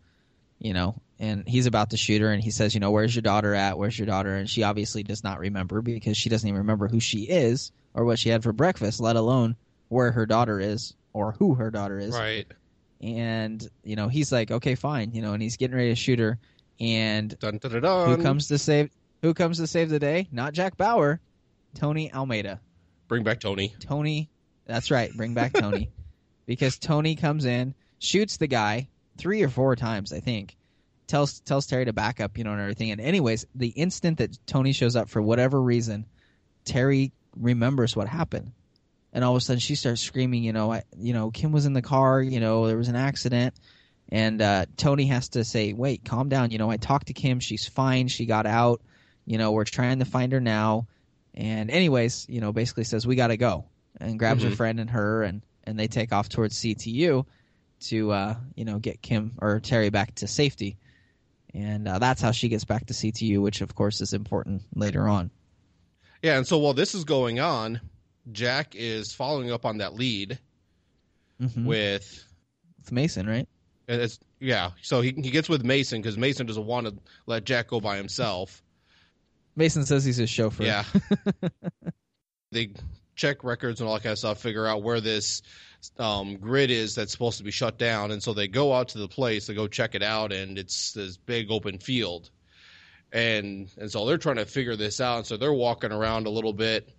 you know, and he's about to shoot her, and he says, you know, where's your daughter at? Where's your daughter? And she obviously does not remember because she doesn't even remember who she is or what she had for breakfast, let alone where her daughter is or who her daughter is Right. and you know he's like okay fine you know and he's getting ready to shoot her and Dun, dun, dun, who comes to save who comes to save the day not jack bauer tony almeida Bring back Tony. tony that's right bring back tony because tony comes in shoots the guy three or four times i think tells tells terry to back up you know and everything. And anyways the instant that tony shows up for whatever reason terry remembers what happened. And all of a sudden she starts screaming you know I, you know kim was in the car you know there was an accident. And uh, tony has to say wait calm down. You know i talked to kim. She's fine. She got out. You know we're trying to find her now. And anyways you know basically says we gotta go. And grabs her Mhm. friend and her and and they take off towards ctu to uh you know get kim or terry back to safety and uh, that's how she gets back to ctu which of course is important later on Yeah, and so while this is going on, Jack is following up on that lead Mhm. with with mason right it's yeah. So he he gets with Mason because Mason doesn't want to let Jack go by himself. mason says he's his chauffeur Yeah. they check records and all that kind of stuff, figure out where this um, grid is that's supposed to be shut down, and so they go out to the place to go check it out, and it's this big open field, and and so they're trying to figure this out, and so they're walking around a little bit.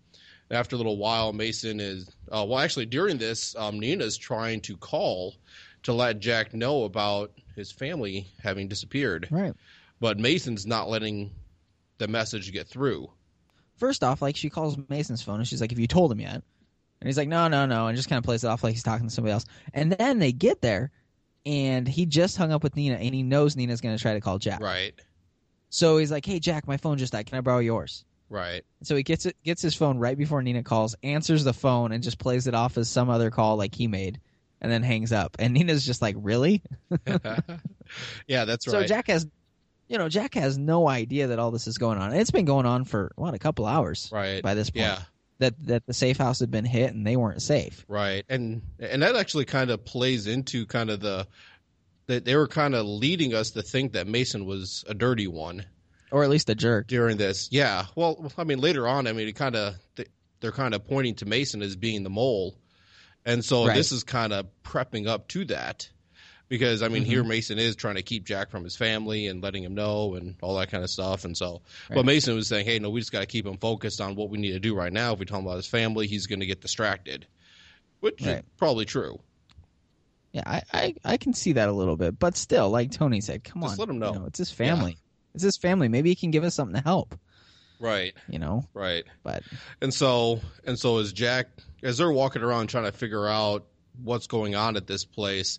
After a little while, Mason is uh, well. Actually, during this, um, Nina's trying to call to let Jack know about his family having disappeared, right but Mason's not letting the message get through. first off, like she calls Mason's phone and she's like, "Have you told him yet?" And he's like, "No, no, no," and just kind of plays it off like he's talking to somebody else. And then they get there, and he just hung up with Nina, and he knows Nina's going to try to call Jack. Right. So he's like, "Hey, Jack, my phone just died. Can I borrow yours?" Right. So he gets it, gets his phone right before Nina calls, answers the phone, and just plays it off as some other call like he made, and then hangs up. And Nina's just like, "Really?" yeah, that's right. So. Jack has, you know, Jack has no idea that all this is going on. It's been going on for what a couple hours right. by this point. Yeah. That that the safe house had been hit and they weren't safe. Right. And and that actually kind of plays into kind of the that they were kind of leading us to think that Mason was a dirty one or at least a jerk. during this. Yeah. Well, I mean later on, I mean it kind of they're kind of pointing to Mason as being the mole. And so Right. this is kind of prepping up to that. Because I mean, Mm-hmm. here Mason is trying to keep Jack from his family and letting him know and all that kind of stuff. And so, but Mason was saying, "Hey, no, we just got to keep him focused on what we need to do right now. If we tell him about his family, he's going to get distracted," which is probably true. Yeah, I, I I can see that a little bit, but still, like Tony said, come Just on, let him know. You it's his family. It's his family. Maybe he can give us something to help. Right, You know, right. but And so, and so as Jack, as they're walking around trying to figure out what's going on at this place,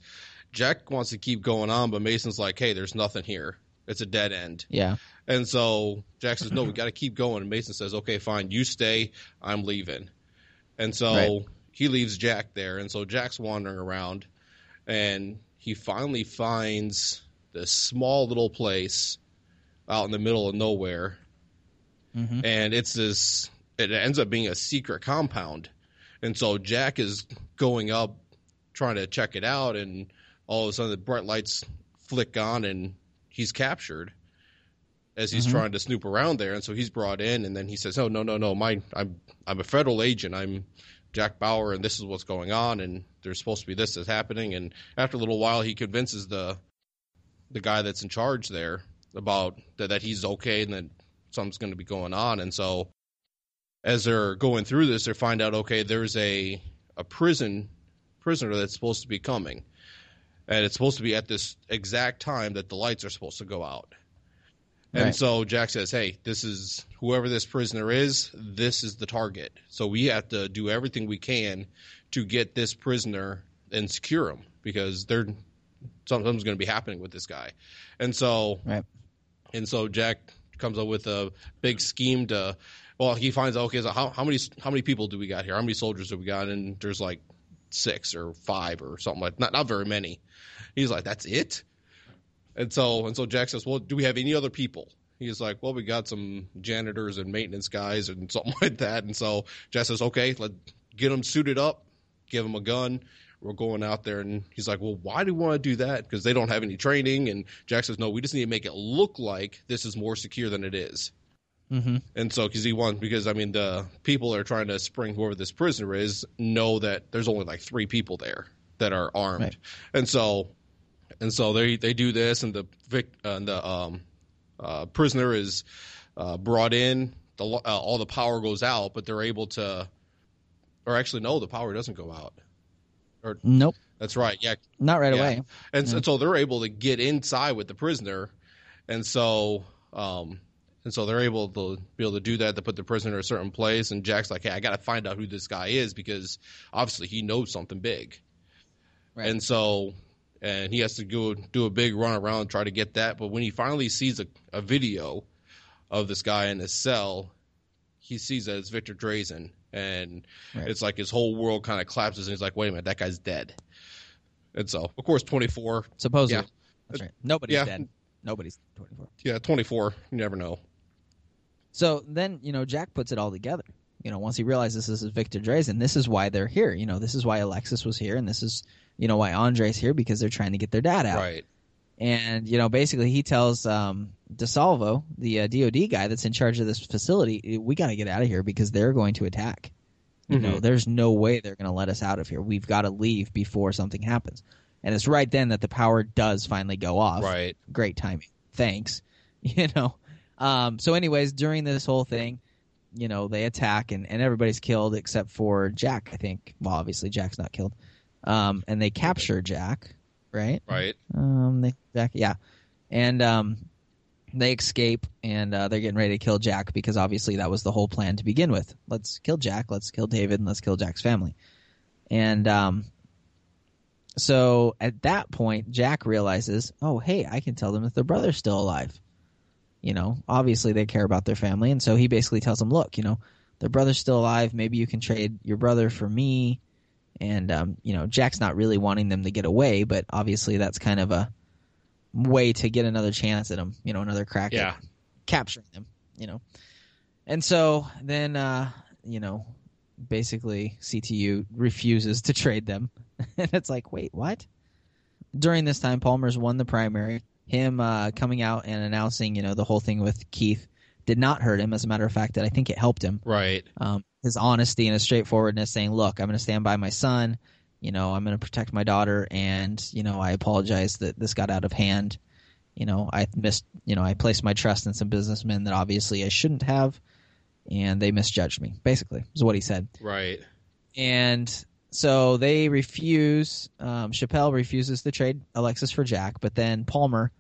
Jack wants to keep going on, but Mason's like, "Hey, there's nothing here. It's a dead end." yeah, And so Jack says, "No, we got to keep going." And Mason says, "Okay, fine. You stay. I'm leaving." And so Right. he leaves Jack there, and so Jack's wandering around, and he finally finds this small little place out in the middle of nowhere, hmm and it's this. It ends up being a secret compound, and so Jack is going up, trying to check it out, and all of a sudden the bright lights flick on, and he's captured as he's Mhm. trying to snoop around there, and so he's brought in, and then he says, "Oh no, no, no, my I'm I'm a federal agent. I'm Jack Bauer, and this is what's going on, and there's supposed to be this that's happening. And after a little while, he convinces the the guy that's in charge there about that, that he's okay and that something's going to be going on. And so, as they're going through this, they find out okay, there's a a prison prisoner that's supposed to be coming, and it's supposed to be at this exact time that the lights are supposed to go out. And Right. so Jack says, "Hey, this is whoever this prisoner is. This is the target. So we have to do everything we can to get this prisoner and secure him because they're something's going to be happening with this guy." And so, Right. and so Jack comes up with a big scheme to. Well, he finds out okay, so how, how many how many people do we got here? How many soldiers do we got? And there's like six or five or something like not not very many. He's like, that's it. And so and so Jack says, well, do we have any other people? He's like, well, we got some janitors and maintenance guys and something like that. And so Jack says, okay, let get them suited up, give them a gun. We're going out there, and he's like, well, why do we want to do that? Because they don't have any training. And Jack says, no, we just need to make it look like this is more secure than it is. Mm-hmm. And so, because he wants, because I mean, the people that are trying to spring whoever this prisoner is know that there's only like three people there that are armed, Right. and so, and so they they do this, and the vic, uh, and the um, uh, prisoner is uh, brought in. The uh, all the power goes out, but they're able to, or actually, no, the power doesn't go out. Or, Nope. That's right. Yeah, Not right Yeah. away. and so, so they're able to get inside with the prisoner, and so um, and so they're able to be able to do that to put the prisoner in a certain place. And Jack's like, hey, I got to find out who this guy is because obviously he knows something big, Right. and so and he has to go do a big run around and try to get that. But when he finally sees a, a video of this guy in his cell, he sees that it's Victor Drazen, and Right. it's like his whole world kind of collapses, and he's like, wait a minute, that guy's dead. And so, of course, 24 Supposedly. Yeah. That's right. Nobody's Yeah. dead. Nobody's 24. Yeah, 24. You never know. So then, you know, Jack puts it all together. You know, once he realizes this is Victor Drazen, this is why they're here. You know, this is why Alexis was here, and this is, you know, why Andre's here because they're trying to get their dad out. Right. And you know, basically, he tells um, DeSalvo, the uh, DoD guy that's in charge of this facility, we got to get out of here because they're going to attack. You know, Mhm. there's no way they're going to let us out of here. We've got to leave before something happens. And it's right then that the power does finally go off. Right. Great timing. Thanks. You know. Um, so, anyways, during this whole thing, you know, they attack and, and everybody's killed except for Jack. I think. Well, obviously Jack's not killed. Um, and they capture Jack. Right. Right. Um, they Jack, yeah, and um, they escape and uh, they're getting ready to kill Jack because obviously that was the whole plan to begin with. Let's kill Jack. Let's kill David, and let's kill Jack's family. And um, so at that point, Jack realizes, oh hey, I can tell them that their brother's still alive. You know, obviously they care about their family, and so he basically tells them, look, you know, their brother's still alive. Maybe you can trade your brother for me. And um, you know, Jack's not really wanting them to get away, but obviously that's kind of a way to get another chance at them. You know, another crack Yeah. at capturing them. You know, and so then uh, you know, basically CTU refuses to trade them, and it's like, wait, what? During this time, Palmer's won the primary. Him uh, coming out and announcing, you know, the whole thing with Keith did not hurt him. As a matter of fact, that I think it helped him Right. um, his honesty and his straightforwardness, saying, "Look, I'm going to stand by my son. You know, I'm going to protect my daughter, and you know, I apologize that this got out of hand. You know, I missed. You know, I placed my trust in some businessmen that obviously I shouldn't have, and they misjudged me. Basically, is what he said. Right. And so they refuse. Um, Chappelle refuses to trade Alexis for Jack, but then Palmer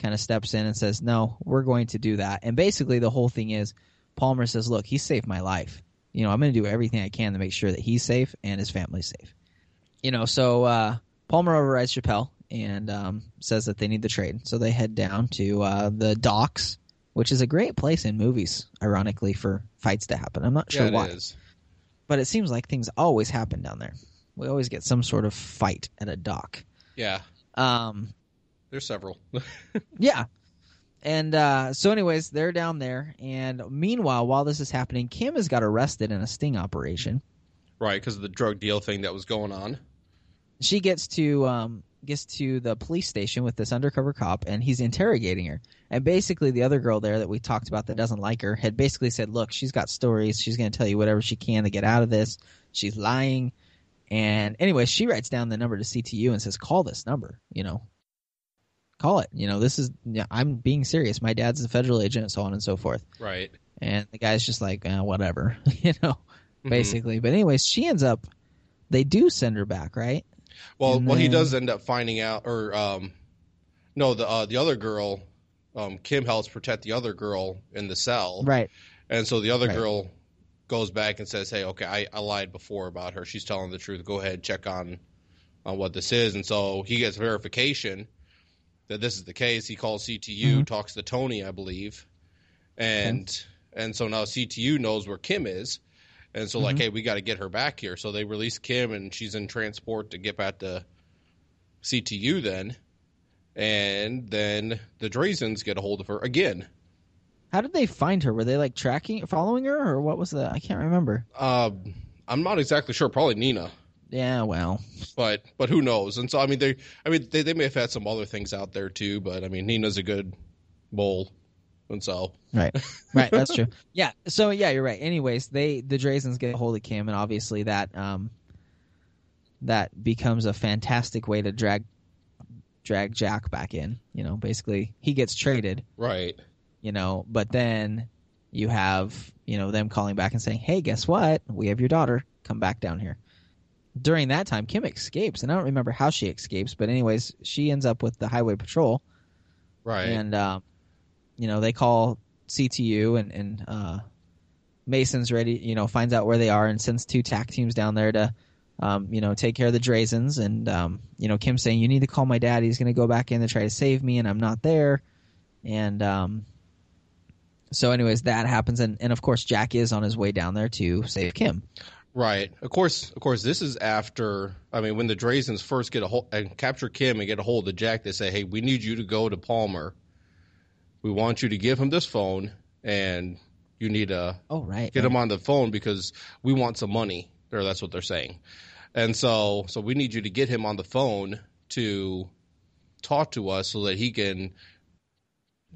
kind of steps in and says, "No, we're going to do that." And basically, the whole thing is, Palmer says, "Look, he saved my life. You know, I'm going to do everything I can to make sure that he's safe and his family's safe." You know, so uh, Palmer overrides Chappelle and um, says that they need the trade. So they head down to uh, the docks, which is a great place in movies, ironically, for fights to happen. I'm not sure yeah, it why is. but it seems like things always happen down there. We always get some sort of fight at a dock. Yeah. Um, There's several. yeah. And uh, so, anyways, they're down there. And meanwhile, while this is happening, Kim has got arrested in a sting operation. right, because of the drug deal thing that was going on. She gets to um, gets to the police station with this undercover cop and he's interrogating her. And basically, the other girl there that we talked about that doesn't like her had basically said, Look, she's got stories. She's going to tell you whatever she can to get out of this. She's lying. And anyway, she writes down the number to CTU and says, Call this number, you know, call it. You know, this is, I'm being serious. My dad's a federal agent, so on and so forth. Right. And the guy's just like, eh, whatever, you know, Mhm. basically. But anyways, she ends up, they do send her back, right? Well, And well, he does end up finding out, or um, no, the uh, the other girl, um, Kim helps protect the other girl in the cell, Right. and so the other Right. girl goes back and says, "Hey, okay, I, I lied before about her. She's telling the truth. Go ahead, check on on what this is." And so he gets verification that this is the case. He calls CTU, Mhm. talks to Tony, I believe, and and so now CTU knows where Kim is. And so, like, Mhm. hey, we got to get her back here. So they release Kim, and she's in transport to get back to CTU then. And then the Drazens get a hold of her again. How did they find her? Were they like tracking, following her, or what was the? I can't remember. Um, I'm not exactly sure. Probably Nina, Yeah, well, but but who knows? And so I mean, they I mean they, they may have had some other things out there too. But I mean, Nina's a good bull, and so right, right. That's true. Yeah. So yeah, you're right. Anyways, they the Drazens get a hold of Kim, and obviously that um that becomes a fantastic way to drag drag Jack back in. You know, basically he gets traded. right, You know, but then you have you know them calling back and saying, "Hey, guess what? We have your daughter. Come back down here." During that time, Kim escapes, and I don't remember how she escapes, but anyways, she ends up with the highway patrol. right, and um, you know they call CTU and and uh, Mason's ready. You know finds out where they are and sends two TAC teams down there to um, you know take care of the Drazens. And um, you know Kim saying you need to call my dad. He's going to go back in to try to save me, and I'm not there. And um, so anyways, that happens, and and of course Jack is on his way down there to save Kim. Right. Of course, of course, this is after. I mean, when the Drazens first get a hold and capture Kim and get a hold of Jack, they say, "Hey, we need you to go to Palmer. We want you to give him this phone, and you need to Oh right, get him on the phone because we want some money or that's what they're saying and so so we need you to get him on the phone to talk to us so that he can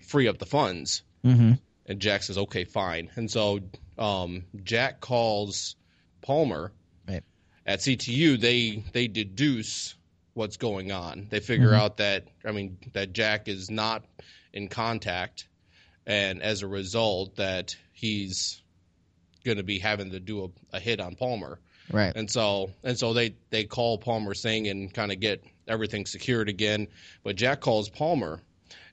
free up the funds hmm and jack says okay fine and so um, jack calls palmer Right. at ctu they they deduce what's going on they figure Mhm. out that i mean that jack is not in contact and as a result that he's going to be having to do a, a hit on palmer right, and so and so they they call Palmer Singh and kind of get everything secured again. But Jack calls Palmer,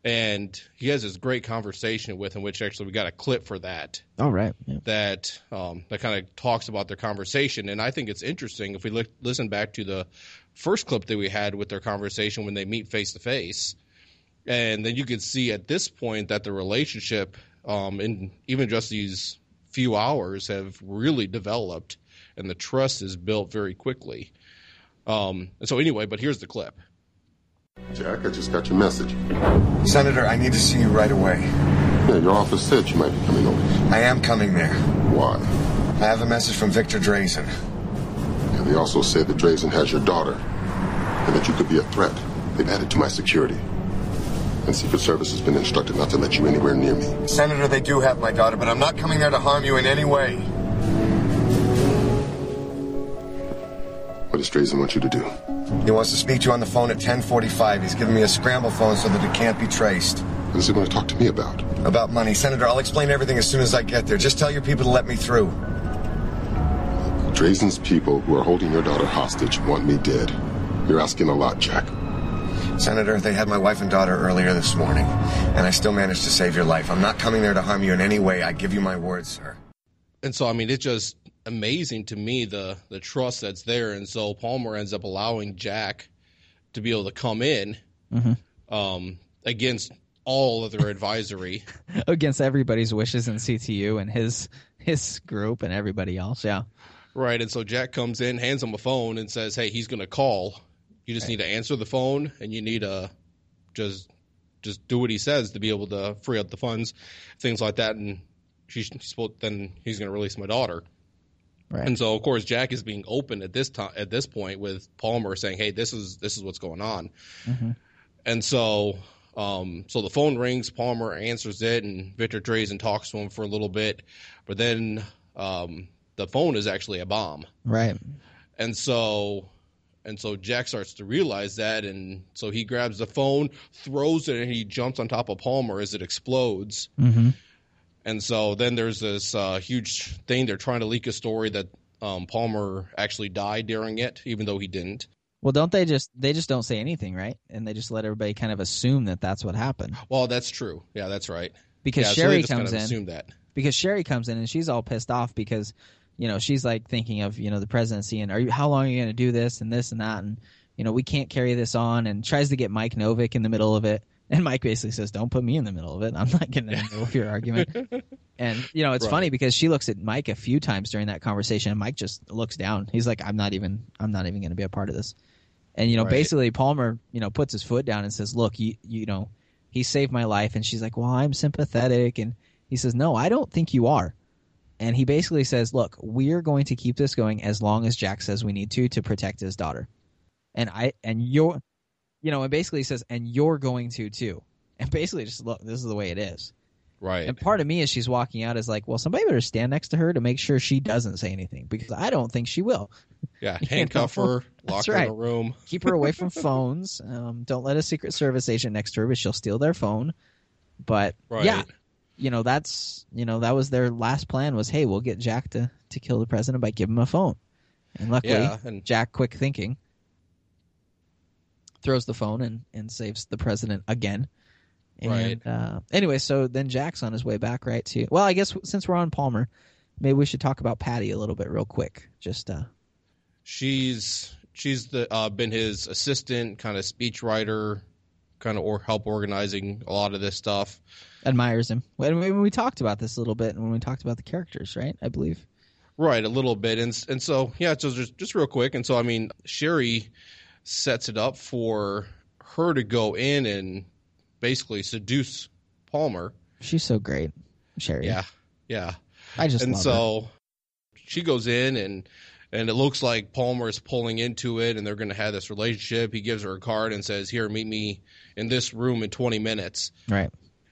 and he has this great conversation with him, which actually we got a clip for that all right, yeah. that um, that kind of talks about their conversation. And I think it's interesting if we look, listen back to the first clip that we had with their conversation when they meet face to face, and then you can see at this point that the relationship, um, in even just these few hours, have really developed, and the trust is built very quickly. Um, and so anyway, but here's the clip. Jack, I just got your message. Senator, I need to see you right away. Yeah, your office said you might be coming over. I am coming there. Why? I have a message from Victor Drazen. Yeah, they also said that Drazen has your daughter, and that you could be a threat. They've added to my security. And Secret Service has been instructed not to let you anywhere near me. Senator, they do have my daughter, but I'm not coming there to harm you in any way. What does Drazen want you to do? He wants to speak to you on the phone at 1045. He's giving me a scramble phone so that it can't be traced. What is he going to talk to me about? About money. Senator, I'll explain everything as soon as I get there. Just tell your people to let me through. Drazen's people who are holding your daughter hostage want me dead. You're asking a lot, Jack. Senator, they had my wife and daughter earlier this morning, and I still managed to save your life. I'm not coming there to harm you in any way. I give you my word, sir. and so I mean it just amazing to me the the trust that's there, and so Palmer ends up allowing Jack to be able to come in Mhm. um, against all of their advisory. against everybody's wishes in CTU and his his group and everybody else. Yeah. Right, and so Jack comes in, hands him a phone, and says, "Hey, he's going to call. You just need to answer the phone, and you need to just just do what he says to be able to free up the funds, things like that." And she's supposed then he's going to release my daughter. Right. And so, of course, Jack is being open at this time at this point with Palmer saying, "Hey, this is this is what's going on." Mhm. And so, um, so the phone rings. Palmer answers it, and Victor Drazen talks to him for a little bit, but then um, the phone is actually a bomb. Right. And so, and so Jack starts to realize that, and so he grabs the phone, throws it, and he jumps on top of Palmer as it explodes. Mm-hmm. And so then there's this uh, huge thing. They're trying to leak a story that um, Palmer actually died during it, even though he didn't. Well, don't they just they just don't say anything, right? And they just let everybody kind of assume that that's what happened Well, that's true. Yeah, that's right. because yeah, so Sherry kind comes of in. assume that. because Sherry comes in and she's all pissed off because you know she's like thinking of you know the presidency and are you how long are you going to do this and this and that and you know we can't carry this on and tries to get Mike Novick in the middle of it and Mike basically says don't put me in the middle of it. I'm not getting in the middle of your argument. And you know it's Right. funny because she looks at Mike a few times during that conversation and Mike just looks down. He's like I'm not even I'm not even going to be a part of this. And you know Right. basically Palmer you know puts his foot down and says look you you know he saved my life. And she's like well I'm sympathetic. And he says no I don't think you are. And he basically says, "Look, we're going to keep this going as long as Jack says we need to to protect his daughter." And I and you're, you know, and basically says, "And you're going to too." And basically just look, this is the way it is. Right. And part of me as she's walking out is like, well, somebody better stand next to her to make sure she doesn't say anything because I don't think she will. yeah. Handcuff know, her, lock her in a room. Keep her away from phones. Um, don't let a Secret Service agent next to her, but she'll steal their phone. But Right. yeah, you know that's you know that was their last plan was hey we'll get Jack to to kill the president by giving him a phone, and luckily Yeah, and- Jack quick thinking throws the phone and and saves the president again. And, Right. Uh, anyway, so then Jack's on his way back right to well I guess since we're on Palmer, maybe we should talk about Patty a little bit real quick. Just uh She's she's the uh, been his assistant, kind of speechwriter, kind of or help organizing a lot of this stuff. admires him. When we, when we talked about this a little bit, and when we talked about the characters, right? I believe. Right, a little bit, and and so yeah, so just just real quick, and so I mean, Sherry sets it up for her to go in and basically seduce Palmer. She's so great, Sherry. Yeah, yeah, I just and so she goes in and and it looks like Palmer is pulling into it, and they're going to have this relationship. He gives her a card and says, "Here, meet me in this room in 20 minutes." Right.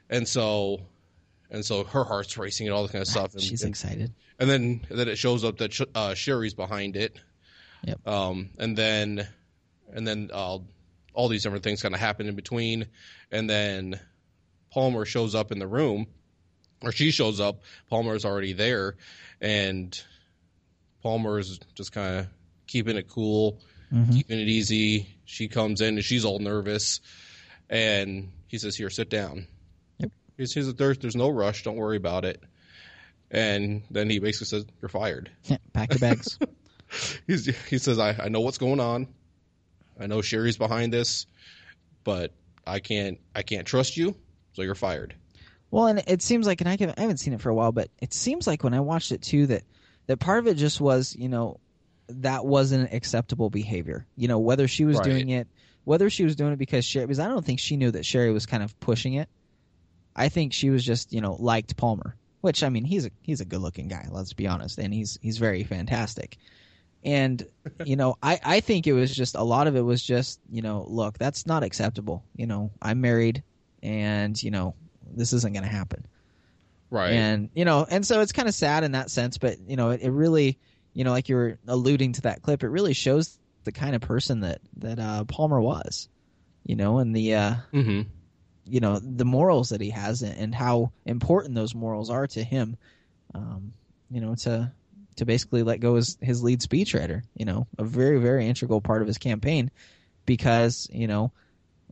And so, and so her heart's racing and all that kind of stuff. And, She's and, excited. and then and then it shows up that uh, Sherry's behind it. Yep. Um, and then and then uh, all these different things kind of happen in between, and then Palmer shows up in the room, or she shows up. Palmer's already there, and Palmer's just kind of keeping it cool, Mhm. keeping it easy. She comes in and she's all nervous, and he says, "Here, sit down." Yep. He says, "There's there's no rush. Don't worry about it." And then he basically says, "You're fired." Yeah, pack your bags. He's, he says, I, I know what's going on. I know Sherry's behind this, but I can't I can't trust you, so you're fired. well, and it seems like, and I, can, I haven't seen it for a while, but it seems like when I watched it too that that part of it just was, you know, that wasn't acceptable behavior. You know, whether she was Right. doing it, whether she was doing it because Sherry, because I don't think she knew that Sherry was kind of pushing it. I think she was just, you know, liked Palmer, which I mean, he's a he's a good looking guy. Let's be honest, and he's he's very fantastic. And you know, I I think it was just a lot of it was just, you know, look, that's not acceptable. You know, I'm married, and you know, this isn't going to happen Right. and you know and so it's kind of sad in that sense but you know it, it really you know like you were alluding to that clip it really shows the kind of person that that uh palmer was you know and the uh hmm you know the morals that he has and, and how important those morals are to him um you know to to basically let go his his lead speechwriter you know a very very integral part of his campaign because you know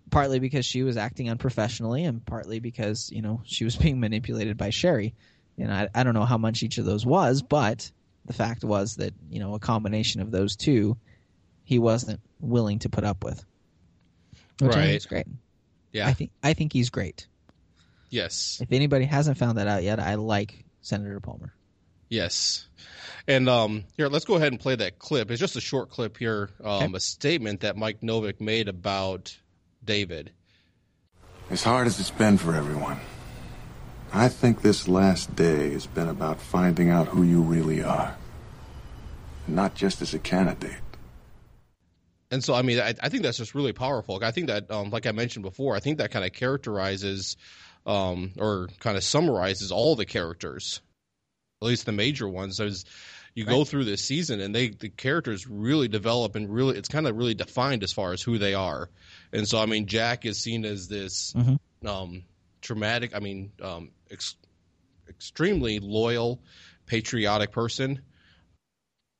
partly because she was acting unprofessionally and partly because you know she was being manipulated by Sherry. And I, I don't know how much each of those was, but the fact was that you know a combination of those two, he wasn't willing to put up with. Which I think Right. is great. Yeah. I think I think he's great. yes. If anybody hasn't found that out yet, I like Senator Palmer. Yes. And um, here, let's go ahead and play that clip. It's just a short clip here, um, Okay. a statement that Mike Novick made about David. As hard as it's been for everyone, I think this last day has been about finding out who you really are. not just as a candidate. And so, I mean, I, I think that's just really powerful. I think that, um, like I mentioned before, I think that kind of characterizes um, or kind of summarizes all the characters, at least the major ones. As you right. go through this season, and they the characters really develop and really it's kind of really defined as far as who they are. And so, I mean, Jack is seen as this mm-hmm. um, traumatic. I mean, um, ex- extremely loyal, patriotic person,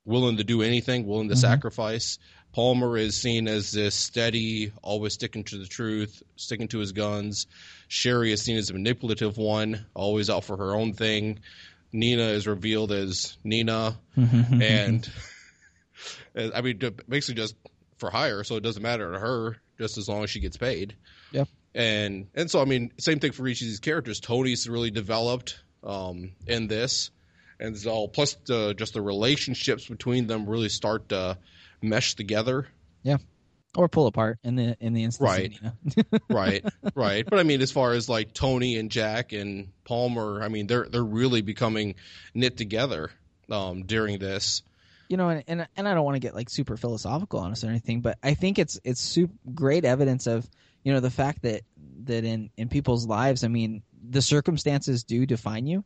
willing to do anything, willing to mm-hmm. sacrifice. Palmer is seen as this steady, always sticking to the truth, sticking to his guns. Sherry is seen as a manipulative one, always out for her own thing. Nina is revealed as Nina, and I mean, basically just for hire, so it doesn't matter to her, just as long as she gets paid. Yep. And and so I mean, same thing for each of these characters. Tony's really developed um, in this, and so plus the, just the relationships between them really start to mesh together. Yeah. Or pull apart in the in the instance. Right. You know? right. Right. But I mean as far as like Tony and Jack and Palmer, I mean they're they're really becoming knit together um during this. You know, and, and and I don't want to get like super philosophical on us or anything, but I think it's it's super great evidence of, you know, the fact that that in in people's lives, I mean, the circumstances do define you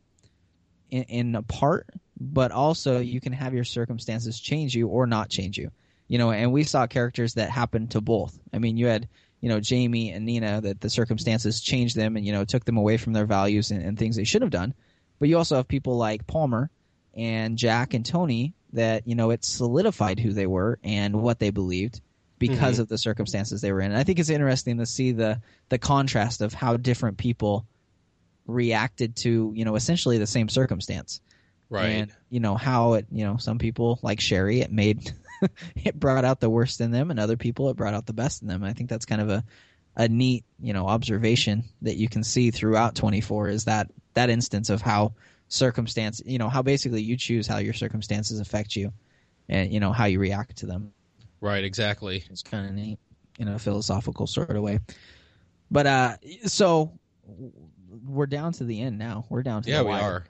in, in a part, but also you can have your circumstances change you or not change you you know, and we saw characters that happened to both. I mean, you had you know Jamie and Nina that the circumstances changed them and you know took them away from their values and, and things they should have done. But you also have people like Palmer and Jack and Tony that you know it solidified who they were and what they believed because mm-hmm. of the circumstances they were in. And I think it's interesting to see the the contrast of how different people reacted to you know essentially the same circumstance. Right. And you know how it you know some people like Sherry it made it brought out the worst in them, and other people it brought out the best in them. I think that's kind of a a neat you know observation that you can see throughout 24 is that that instance of how circumstance you know how basically you choose how your circumstances affect you and you know how you react to them. Right exactly. It's kind of neat in a philosophical sort of way. But uh so we're down to the end now. We're down to yeah we wire. are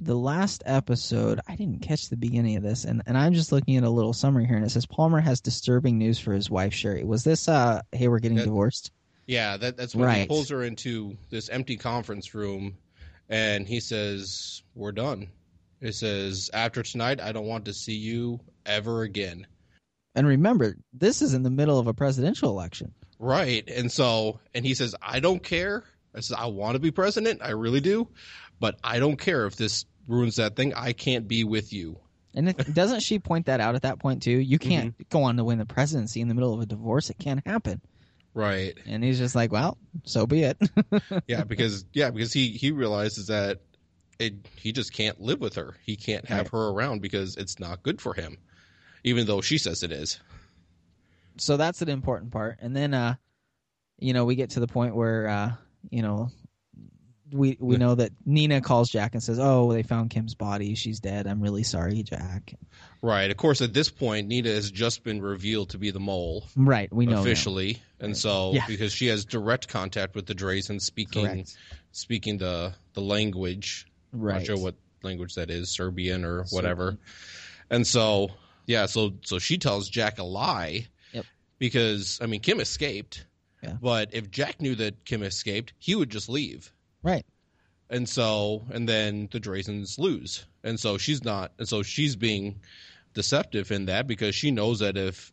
the last episode, I didn't catch the beginning of this, and, and I'm just looking at a little summary here, and it says Palmer has disturbing news for his wife Sherry. Was this uh, hey, we're getting that, divorced? Yeah, that, that's when right. he pulls her into this empty conference room, and he says, "We're done." It says, "After tonight, I don't want to see you ever again." And remember, this is in the middle of a presidential election, right? And so, and he says, "I don't care." I said, "I want to be president. I really do." But I don't care if this ruins that thing. I can't be with you. And it, doesn't she point that out at that point too? You can't mm-hmm. go on to win the presidency in the middle of a divorce. It can't happen. Right. And he's just like, well, so be it. yeah, because yeah, because he he realizes that it he just can't live with her. He can't have right. her around because it's not good for him, even though she says it is. So that's an important part. And then uh you know, we get to the point where uh you know, we we know that Nina calls Jack and says, "Oh, they found Kim's body. She's dead. I'm really sorry, Jack." Right. Of course, at this point, Nina has just been revealed to be the mole. Right. We know officially, and so yeah. because she has direct contact with the Drazen, speaking Correct. speaking the the language. Right. Not sure what language that is, Serbian or whatever. Serbian. And so, yeah. So so she tells Jack a lie. Yep. Because I mean, Kim escaped. Yeah. But if Jack knew that Kim escaped, he would just leave. Right. And so, and then the Drazens lose. And so she's not, and so she's being deceptive in that because she knows that if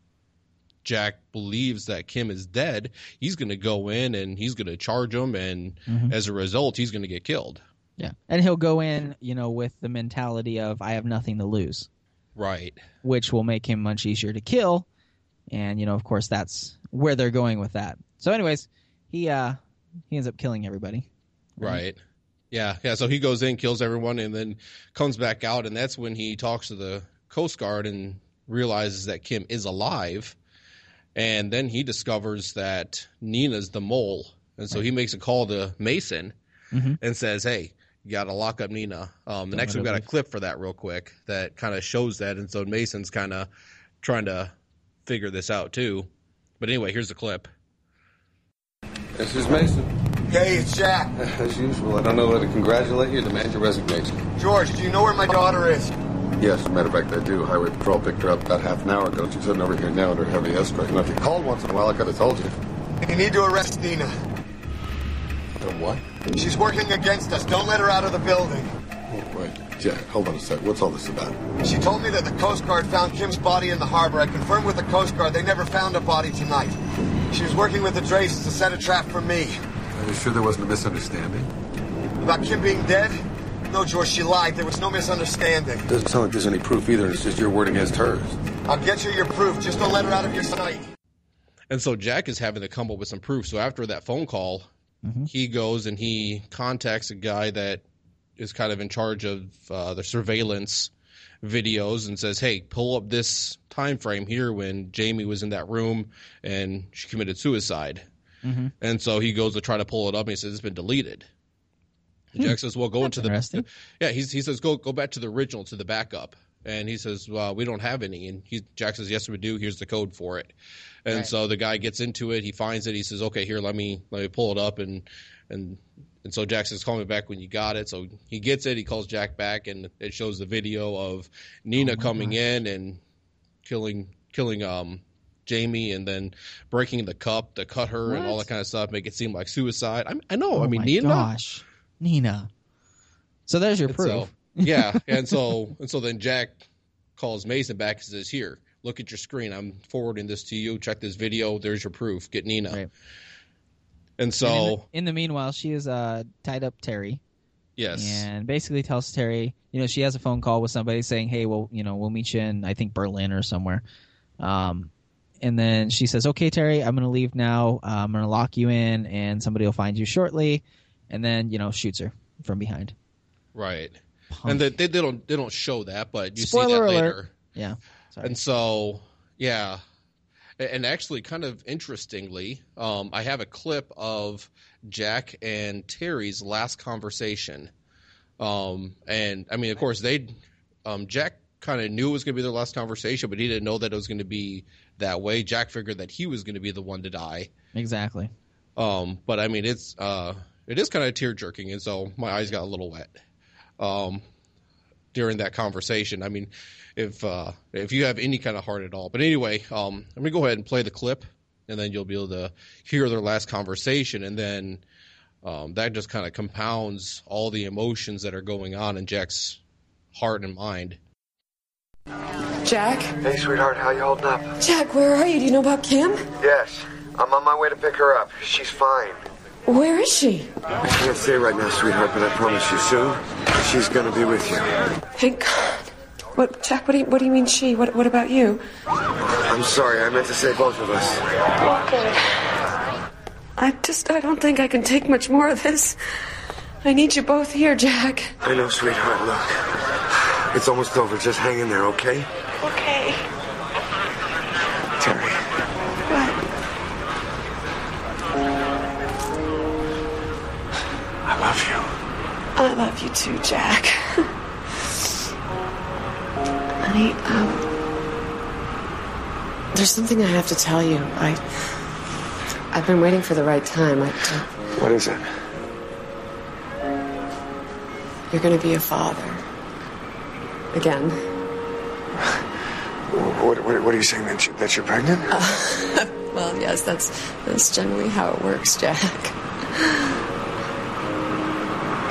Jack believes that Kim is dead, he's going to go in and he's going to charge him. And mm-hmm. as a result, he's going to get killed. Yeah. And he'll go in, you know, with the mentality of, I have nothing to lose. Right. Which will make him much easier to kill. And, you know, of course, that's where they're going with that. So, anyways, he, uh, he ends up killing everybody. Right. Yeah, yeah. So he goes in, kills everyone, and then comes back out, and that's when he talks to the Coast Guard and realizes that Kim is alive. And then he discovers that Nina's the mole, and so right. he makes a call to Mason mm-hmm. and says, "Hey, you got to lock up Nina." Um, the next we've got a clip for that real quick that kind of shows that, and so Mason's kind of trying to figure this out too. But anyway, here's the clip. This is Mason. Hey, it's Jack. As usual, I don't know whether to congratulate you or demand your resignation. George, do you know where my daughter is? Yes, matter of fact, I do. Highway Patrol picked her up about half an hour ago. She's sitting over here now under heavy escort. And if you called once in a while, I could have told you. You need to arrest Nina. The what? She's working against us. Don't let her out of the building. Oh, wait, Jack, hold on a sec. What's all this about? She told me that the Coast Guard found Kim's body in the harbor. I confirmed with the Coast Guard they never found a body tonight. She was working with the Drazens to set a trap for me. Are you sure there wasn't a misunderstanding? About Kim being dead? No, George, she lied. There was no misunderstanding. Doesn't sound like there's any proof either. It's just your word against hers. I'll get you your proof. Just don't let her out of your sight. And so Jack is having to come up with some proof. So after that phone call, he goes and he contacts a guy that is kind of in charge of uh, the surveillance videos and says, "Hey, pull up this time frame here when Jamey was in that room and she committed suicide." Mm-hmm. And so he goes to try to pull it up and he says it's been deleted. Jack says, "Well, go into the yeah." He's, he says, "Go go back to the original to the backup." And he says, "Well, we don't have any." And he, Jack says, "Yes, we do. Here's the code for it." And Right. so the guy gets into it. He finds it. He says, "Okay, here, let me let me pull it up." And and and so Jack says, "Call me back when you got it." So he gets it. He calls Jack back, and it shows the video of Nina Oh coming gosh. in and killing killing um Jamey, and then breaking the cup to cut her and all that kind of stuff, make it seem like suicide. I, I know. I Oh mean, my Nina. Gosh, Nina. So there's your And proof. so- yeah, and so and so then Jack calls Mason back and says, "Here, look at your screen. I'm forwarding this to you. Check this video. There's your proof. Get Nina." Right. And And so in, the, in the meanwhile, she is uh, tied up Teri yes, and basically tells Teri, you know, she has a phone call with somebody saying, "Hey, well, you know, we'll meet you in I think Berlin or somewhere." Um, and then she says, "Okay, Teri, I'm gonna leave now. Uh, I'm gonna lock you in, and somebody will find you shortly." And then you know shoots her from behind. right. Punk. And they, they they don't they don't show that, but you see that alert. later. yeah, sorry. And so, yeah. And actually, kind of interestingly, um, I have a clip of Jack and Teri's last conversation. Um, and I mean, of course, they, um, Jack kind of knew it was going to be their last conversation, but he didn't know that it was going to be that way. Jack figured that he was going to be the one to die. exactly. Um, but I mean, it's uh, it is kind of tear jerking, and so my eyes got a little wet um, during that conversation. I mean, if uh, if you have any kind of heart at all. But anyway, um, let me go ahead and play the clip, and then you'll be able to hear their last conversation, and then um, that just kind of compounds all the emotions that are going on in Jack's heart and mind. Jack? Hey, sweetheart, how you holding up? Jack, where are you? Do you know about Kim? Yes, I'm on my way to pick her up. She's fine. Where is she? I can't say right now, sweetheart, but I promise you soon, she's gonna be with you. Thank God. What, Jack? What do you, what do you mean she? What, what about you? I'm sorry, I meant to say both of us. Okay. I just, I don't think I can take much more of this. I need you both here, Jack. I know, sweetheart, look. It's almost over. Just hang in there, okay? Okay. Teri. What? I love you. I love you too, Jack. Honey, um, there's something I have to tell you. I, I've been waiting for the right time. I, What is it? you're going to be a father. Again. What, what, what are you saying? That, you, that you're pregnant? Uh, well, yes, that's that's generally how it works, Jack.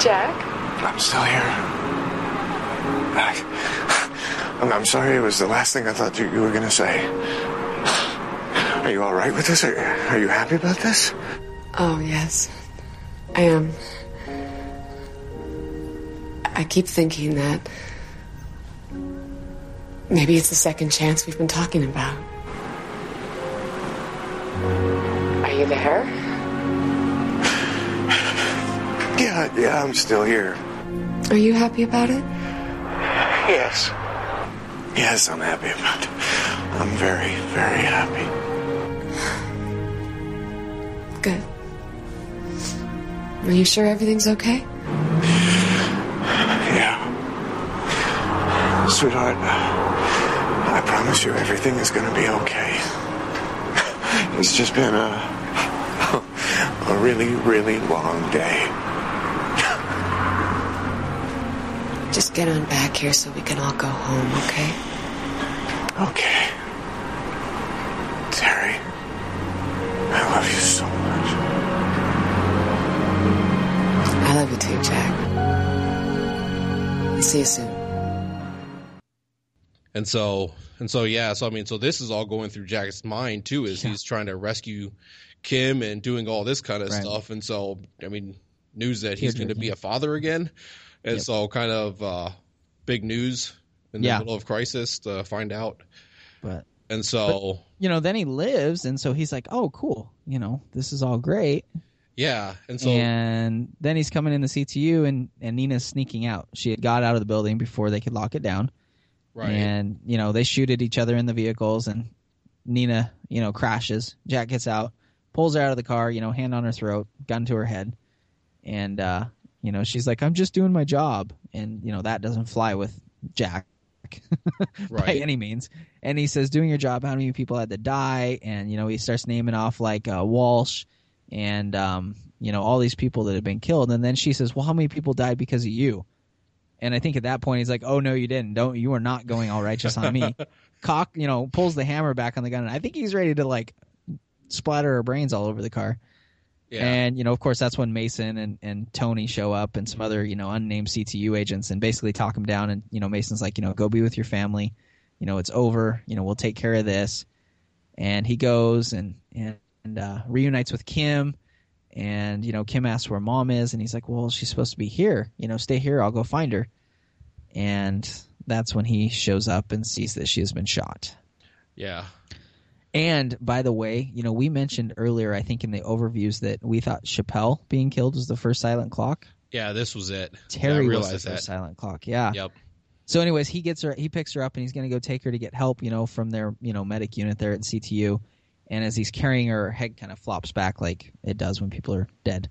Jack? I'm still here. I, I'm, I'm sorry, it was the last thing I thought you, you were going to say. Are you all right with this? Are, are you happy about this? Oh, yes. I am. I keep thinking that maybe it's the second chance we've been talking about. Are you there? Yeah, yeah, I'm still here. Are you happy about it? Yes. Yes, I'm happy about it. I'm very, very happy. Good. Are you sure everything's okay? Yeah. Sweetheart, I promise you everything is going to be okay. It's just been a, a really, really long day. Just get on back here so we can all go home, okay? Okay. Teri, I love you so much. I love you too, Jack. See you soon. And so and so yeah, so I mean, so this is all going through Jack's mind too, is Yeah. he's trying to rescue Kim and doing all this kind of Right. stuff. And so I mean, news that he's going to be a father again, and Yep. so kind of uh, big news in the Yeah. middle of crisis to find out. But And so you know, then he lives, and so he's like, "Oh, cool. You know, this is all great." yeah, and so and then he's coming in the CTU, and and Nina's sneaking out. She had got out of the building before they could lock it down, right, and you know they shoot at each other in the vehicles, and Nina, you know, crashes. Jack gets out, pulls her out of the car, you know, hand on her throat, gun to her head, and uh, you know she's like, "I'm just doing my job," and you know that doesn't fly with Jack by right, any means. And he says, "Doing your job. How many people had to die?" And you know, he starts naming off like uh, Walsh and um, you know all these people that have been killed. And then she says, "Well, how many people died because of you?" And I think at that point he's like, "Oh no, you didn't. Don't you are not going all righteous on me." Cock, you know, pulls the hammer back on the gun. And I think he's ready to like splatter her brains all over the car. yeah, And you know, of course, that's when Mason and, and Tony show up, and some other you know unnamed CTU agents, and basically talk him down. And you know, Mason's like, you know, go be with your family. You know, it's over. You know, we'll take care of this. And he goes and and, and uh, reunites with Kim. And you know, Kim asks where mom is, and he's like, well, she's supposed to be here. You know, stay here. I'll go find her. And that's when he shows up and sees that she has been shot. yeah, And by the way, you know, we mentioned earlier, I think in the overviews that we thought Chappelle being killed was the first silent clock. yeah. This was it. Teri yeah, was the realized first that. silent clock. Yeah. Yep. So, anyways, he gets her, he picks her up, and he's going to go take her to get help, you know, from their, you know, medic unit there at CTU. And as he's carrying her, her head kind of flops back like it does when people are dead.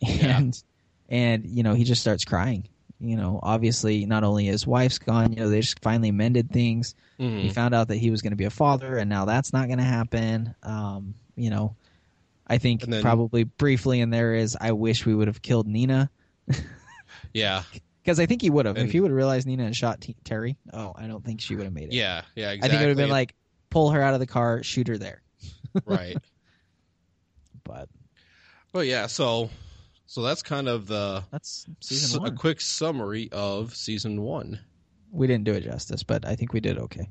Yeah. And, and you know, he just starts crying. You know, obviously, not only his wife's gone, you know, they just finally mended things. Mhm. He found out that he was going to be a father, and now that's not going to happen. Um, you know, I think then- probably briefly in there is, I wish we would have killed Nina Yeah, because I think he would have if he would have realized Nina had shot T- Teri. Oh, I don't think she would have made it. yeah, yeah. Exactly. I think it would have been like pull her out of the car, shoot her there. right. But Well, yeah. So, so that's kind of the that's s- season a one. quick summary of season one. we didn't do it justice, but I think we did okay.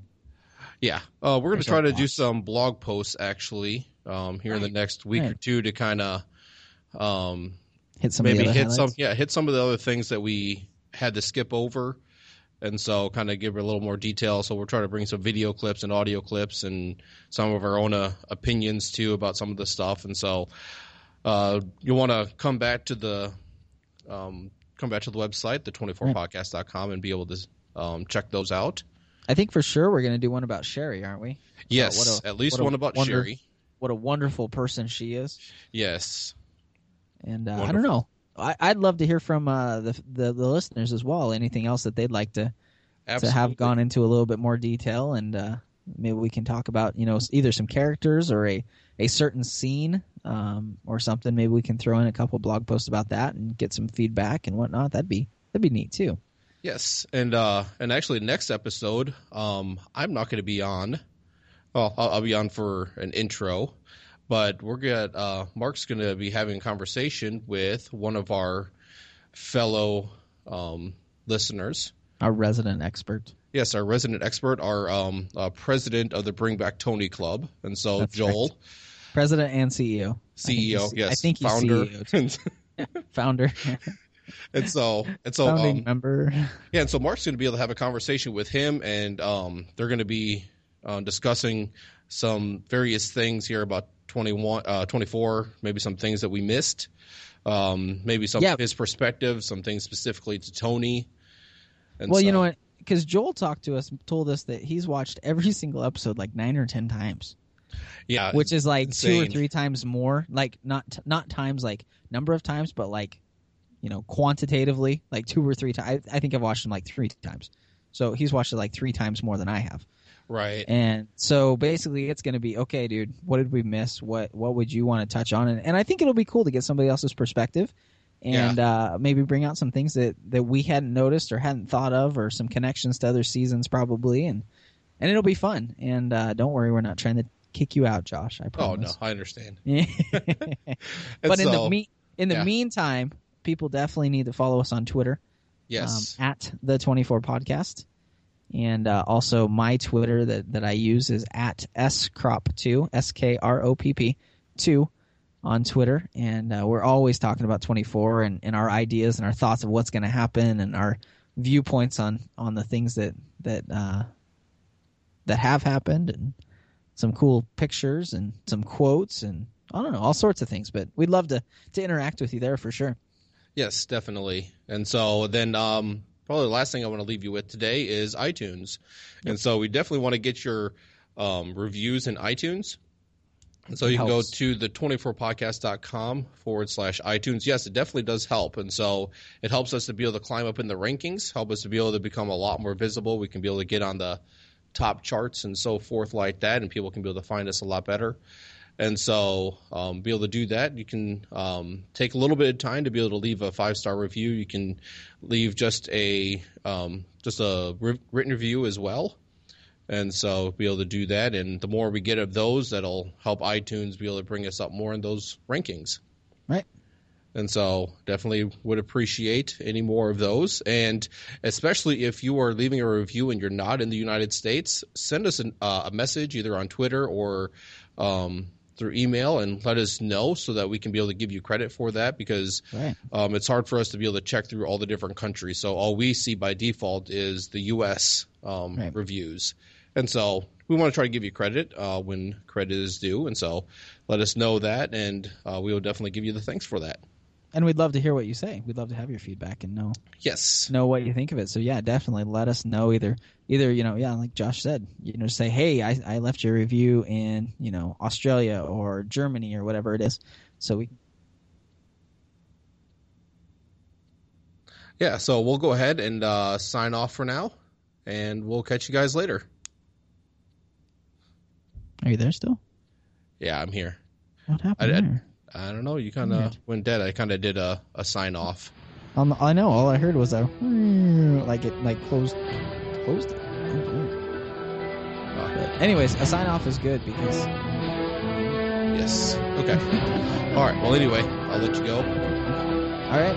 Yeah, uh, we're going to try to do some blog posts actually um, here in the next week or two to kind of um, Hit some maybe of the other hit some yeah hit some of the other things that we had to skip over, and so kind of give a little more detail. So we're trying to bring some video clips and audio clips and some of our own uh, opinions too about some of the stuff. And so uh, you want to come back to the um, come back to the website the 24podcast.com and be able to um, check those out. I think for sure we're going to do one about Sherry, aren't we? Yes, what a- at least one about wonder- Sherry. What a wonderful person she is. Yes. And uh, I don't know. I, I'd love to hear from uh, the, the the listeners as well. Anything else that they'd like to to have gone into a little bit more detail, and uh, maybe we can talk about you know either some characters or a a certain scene um, or something. Maybe we can throw in a couple blog posts about that and get some feedback and whatnot. That'd be that'd be neat too. Yes, and uh, and actually, next episode, um, I'm not going to be on. Well, I'll, I'll be on for an intro, but we're gonna. Uh, Mark's going to be having a conversation with one of our fellow um, listeners. Our resident expert. Yes, our resident expert, our um, uh, president of the Bring Back Tony Club, and so That's Joel, President and CEO. I CEO, he's- yes, I think he's founder, CEO founder, and so and so founding um, member. Yeah, and so Mark's going to be able to have a conversation with him, and um, they're going to be uh, discussing some various things here about 21, uh, 24, maybe some things that we missed, um, maybe some Yeah. of his perspective, some things specifically to Tony. And well, you know what? Because Joel talked to us, told us that he's watched every single episode like nine or ten times, Yeah, which is like two or three times more. Like not not times like number of times, but like you know quantitatively, like two or three times. I, I think I've watched him like three times. So he's watched it like three times more than I have. right. And so basically, it's going to be okay, dude. What did we miss? What what would you want to touch on? And, and I think it'll be cool to get somebody else's perspective. and uh, maybe bring out some things that, that we hadn't noticed or hadn't thought of, or some connections to other seasons probably, and and it'll be fun. And uh, don't worry, we're not trying to kick you out, Josh. I promise. Oh no, I understand. But in the so- me- in the yeah. meantime, people definitely need to follow us on Twitter yes, um, at the 24 podcast. And uh, also my Twitter that, that I use is at skropp2, S K R O P P 2 on Twitter. And uh, we're always talking about 24 and, and our ideas and our thoughts of what's going to happen and our viewpoints on, on the things that, that, uh, that have happened and some cool pictures and some quotes and I don't know, all sorts of things. But we'd love to, to interact with you there for sure. yes, definitely. And so then, um, probably the last thing I want to leave you with today is iTunes. And so we definitely want to get your um, reviews in iTunes. And so you can go to the 24podcast.com forward slash iTunes. Yes, it definitely does help. And so it helps us to be able to climb up in the rankings, help us to be able to become a lot more visible. We can be able to get on the top charts and so forth like that, and people can be able to find us a lot better. And so, um, be able to do that, you can um, take a little bit of time to be able to leave a five star review. You can leave just a um, just a ri- written review as well. And so, be able to do that, and the more we get of those, that'll help iTunes be able to bring us up more in those rankings. Right. And so, definitely would appreciate any more of those. And especially if you are leaving a review and you're not in the United States, send us an, uh, a message either on Twitter or um, through email and let us know so that we can be able to give you credit for that because Right. um, it's hard for us to be able to check through all the different countries. So all we see by default is the U.S. Um, Right. reviews. And so we want to try to give you credit uh, when credit is due. And so let us know that, and uh, we will definitely give you the thanks for that. And we'd love to hear what you say. We'd love to have your feedback and know Yes. know what you think of it. So yeah, definitely let us know either either you know yeah like Josh said you know say hey I I left your review in you know Australia or Germany or whatever it is. So we Yeah, so we'll go ahead and uh, sign off for now, and we'll catch you guys later. are you there still? Yeah, I'm here. What happened I- I- there? I don't know. You kind of went dead. I kind of did a, a sign off. The, I know all I heard was a like it like closed closed it. I don't know. Uh, But anyways, a sign off is good because yes. Okay. All right. Well, anyway, I'll let you go. all right.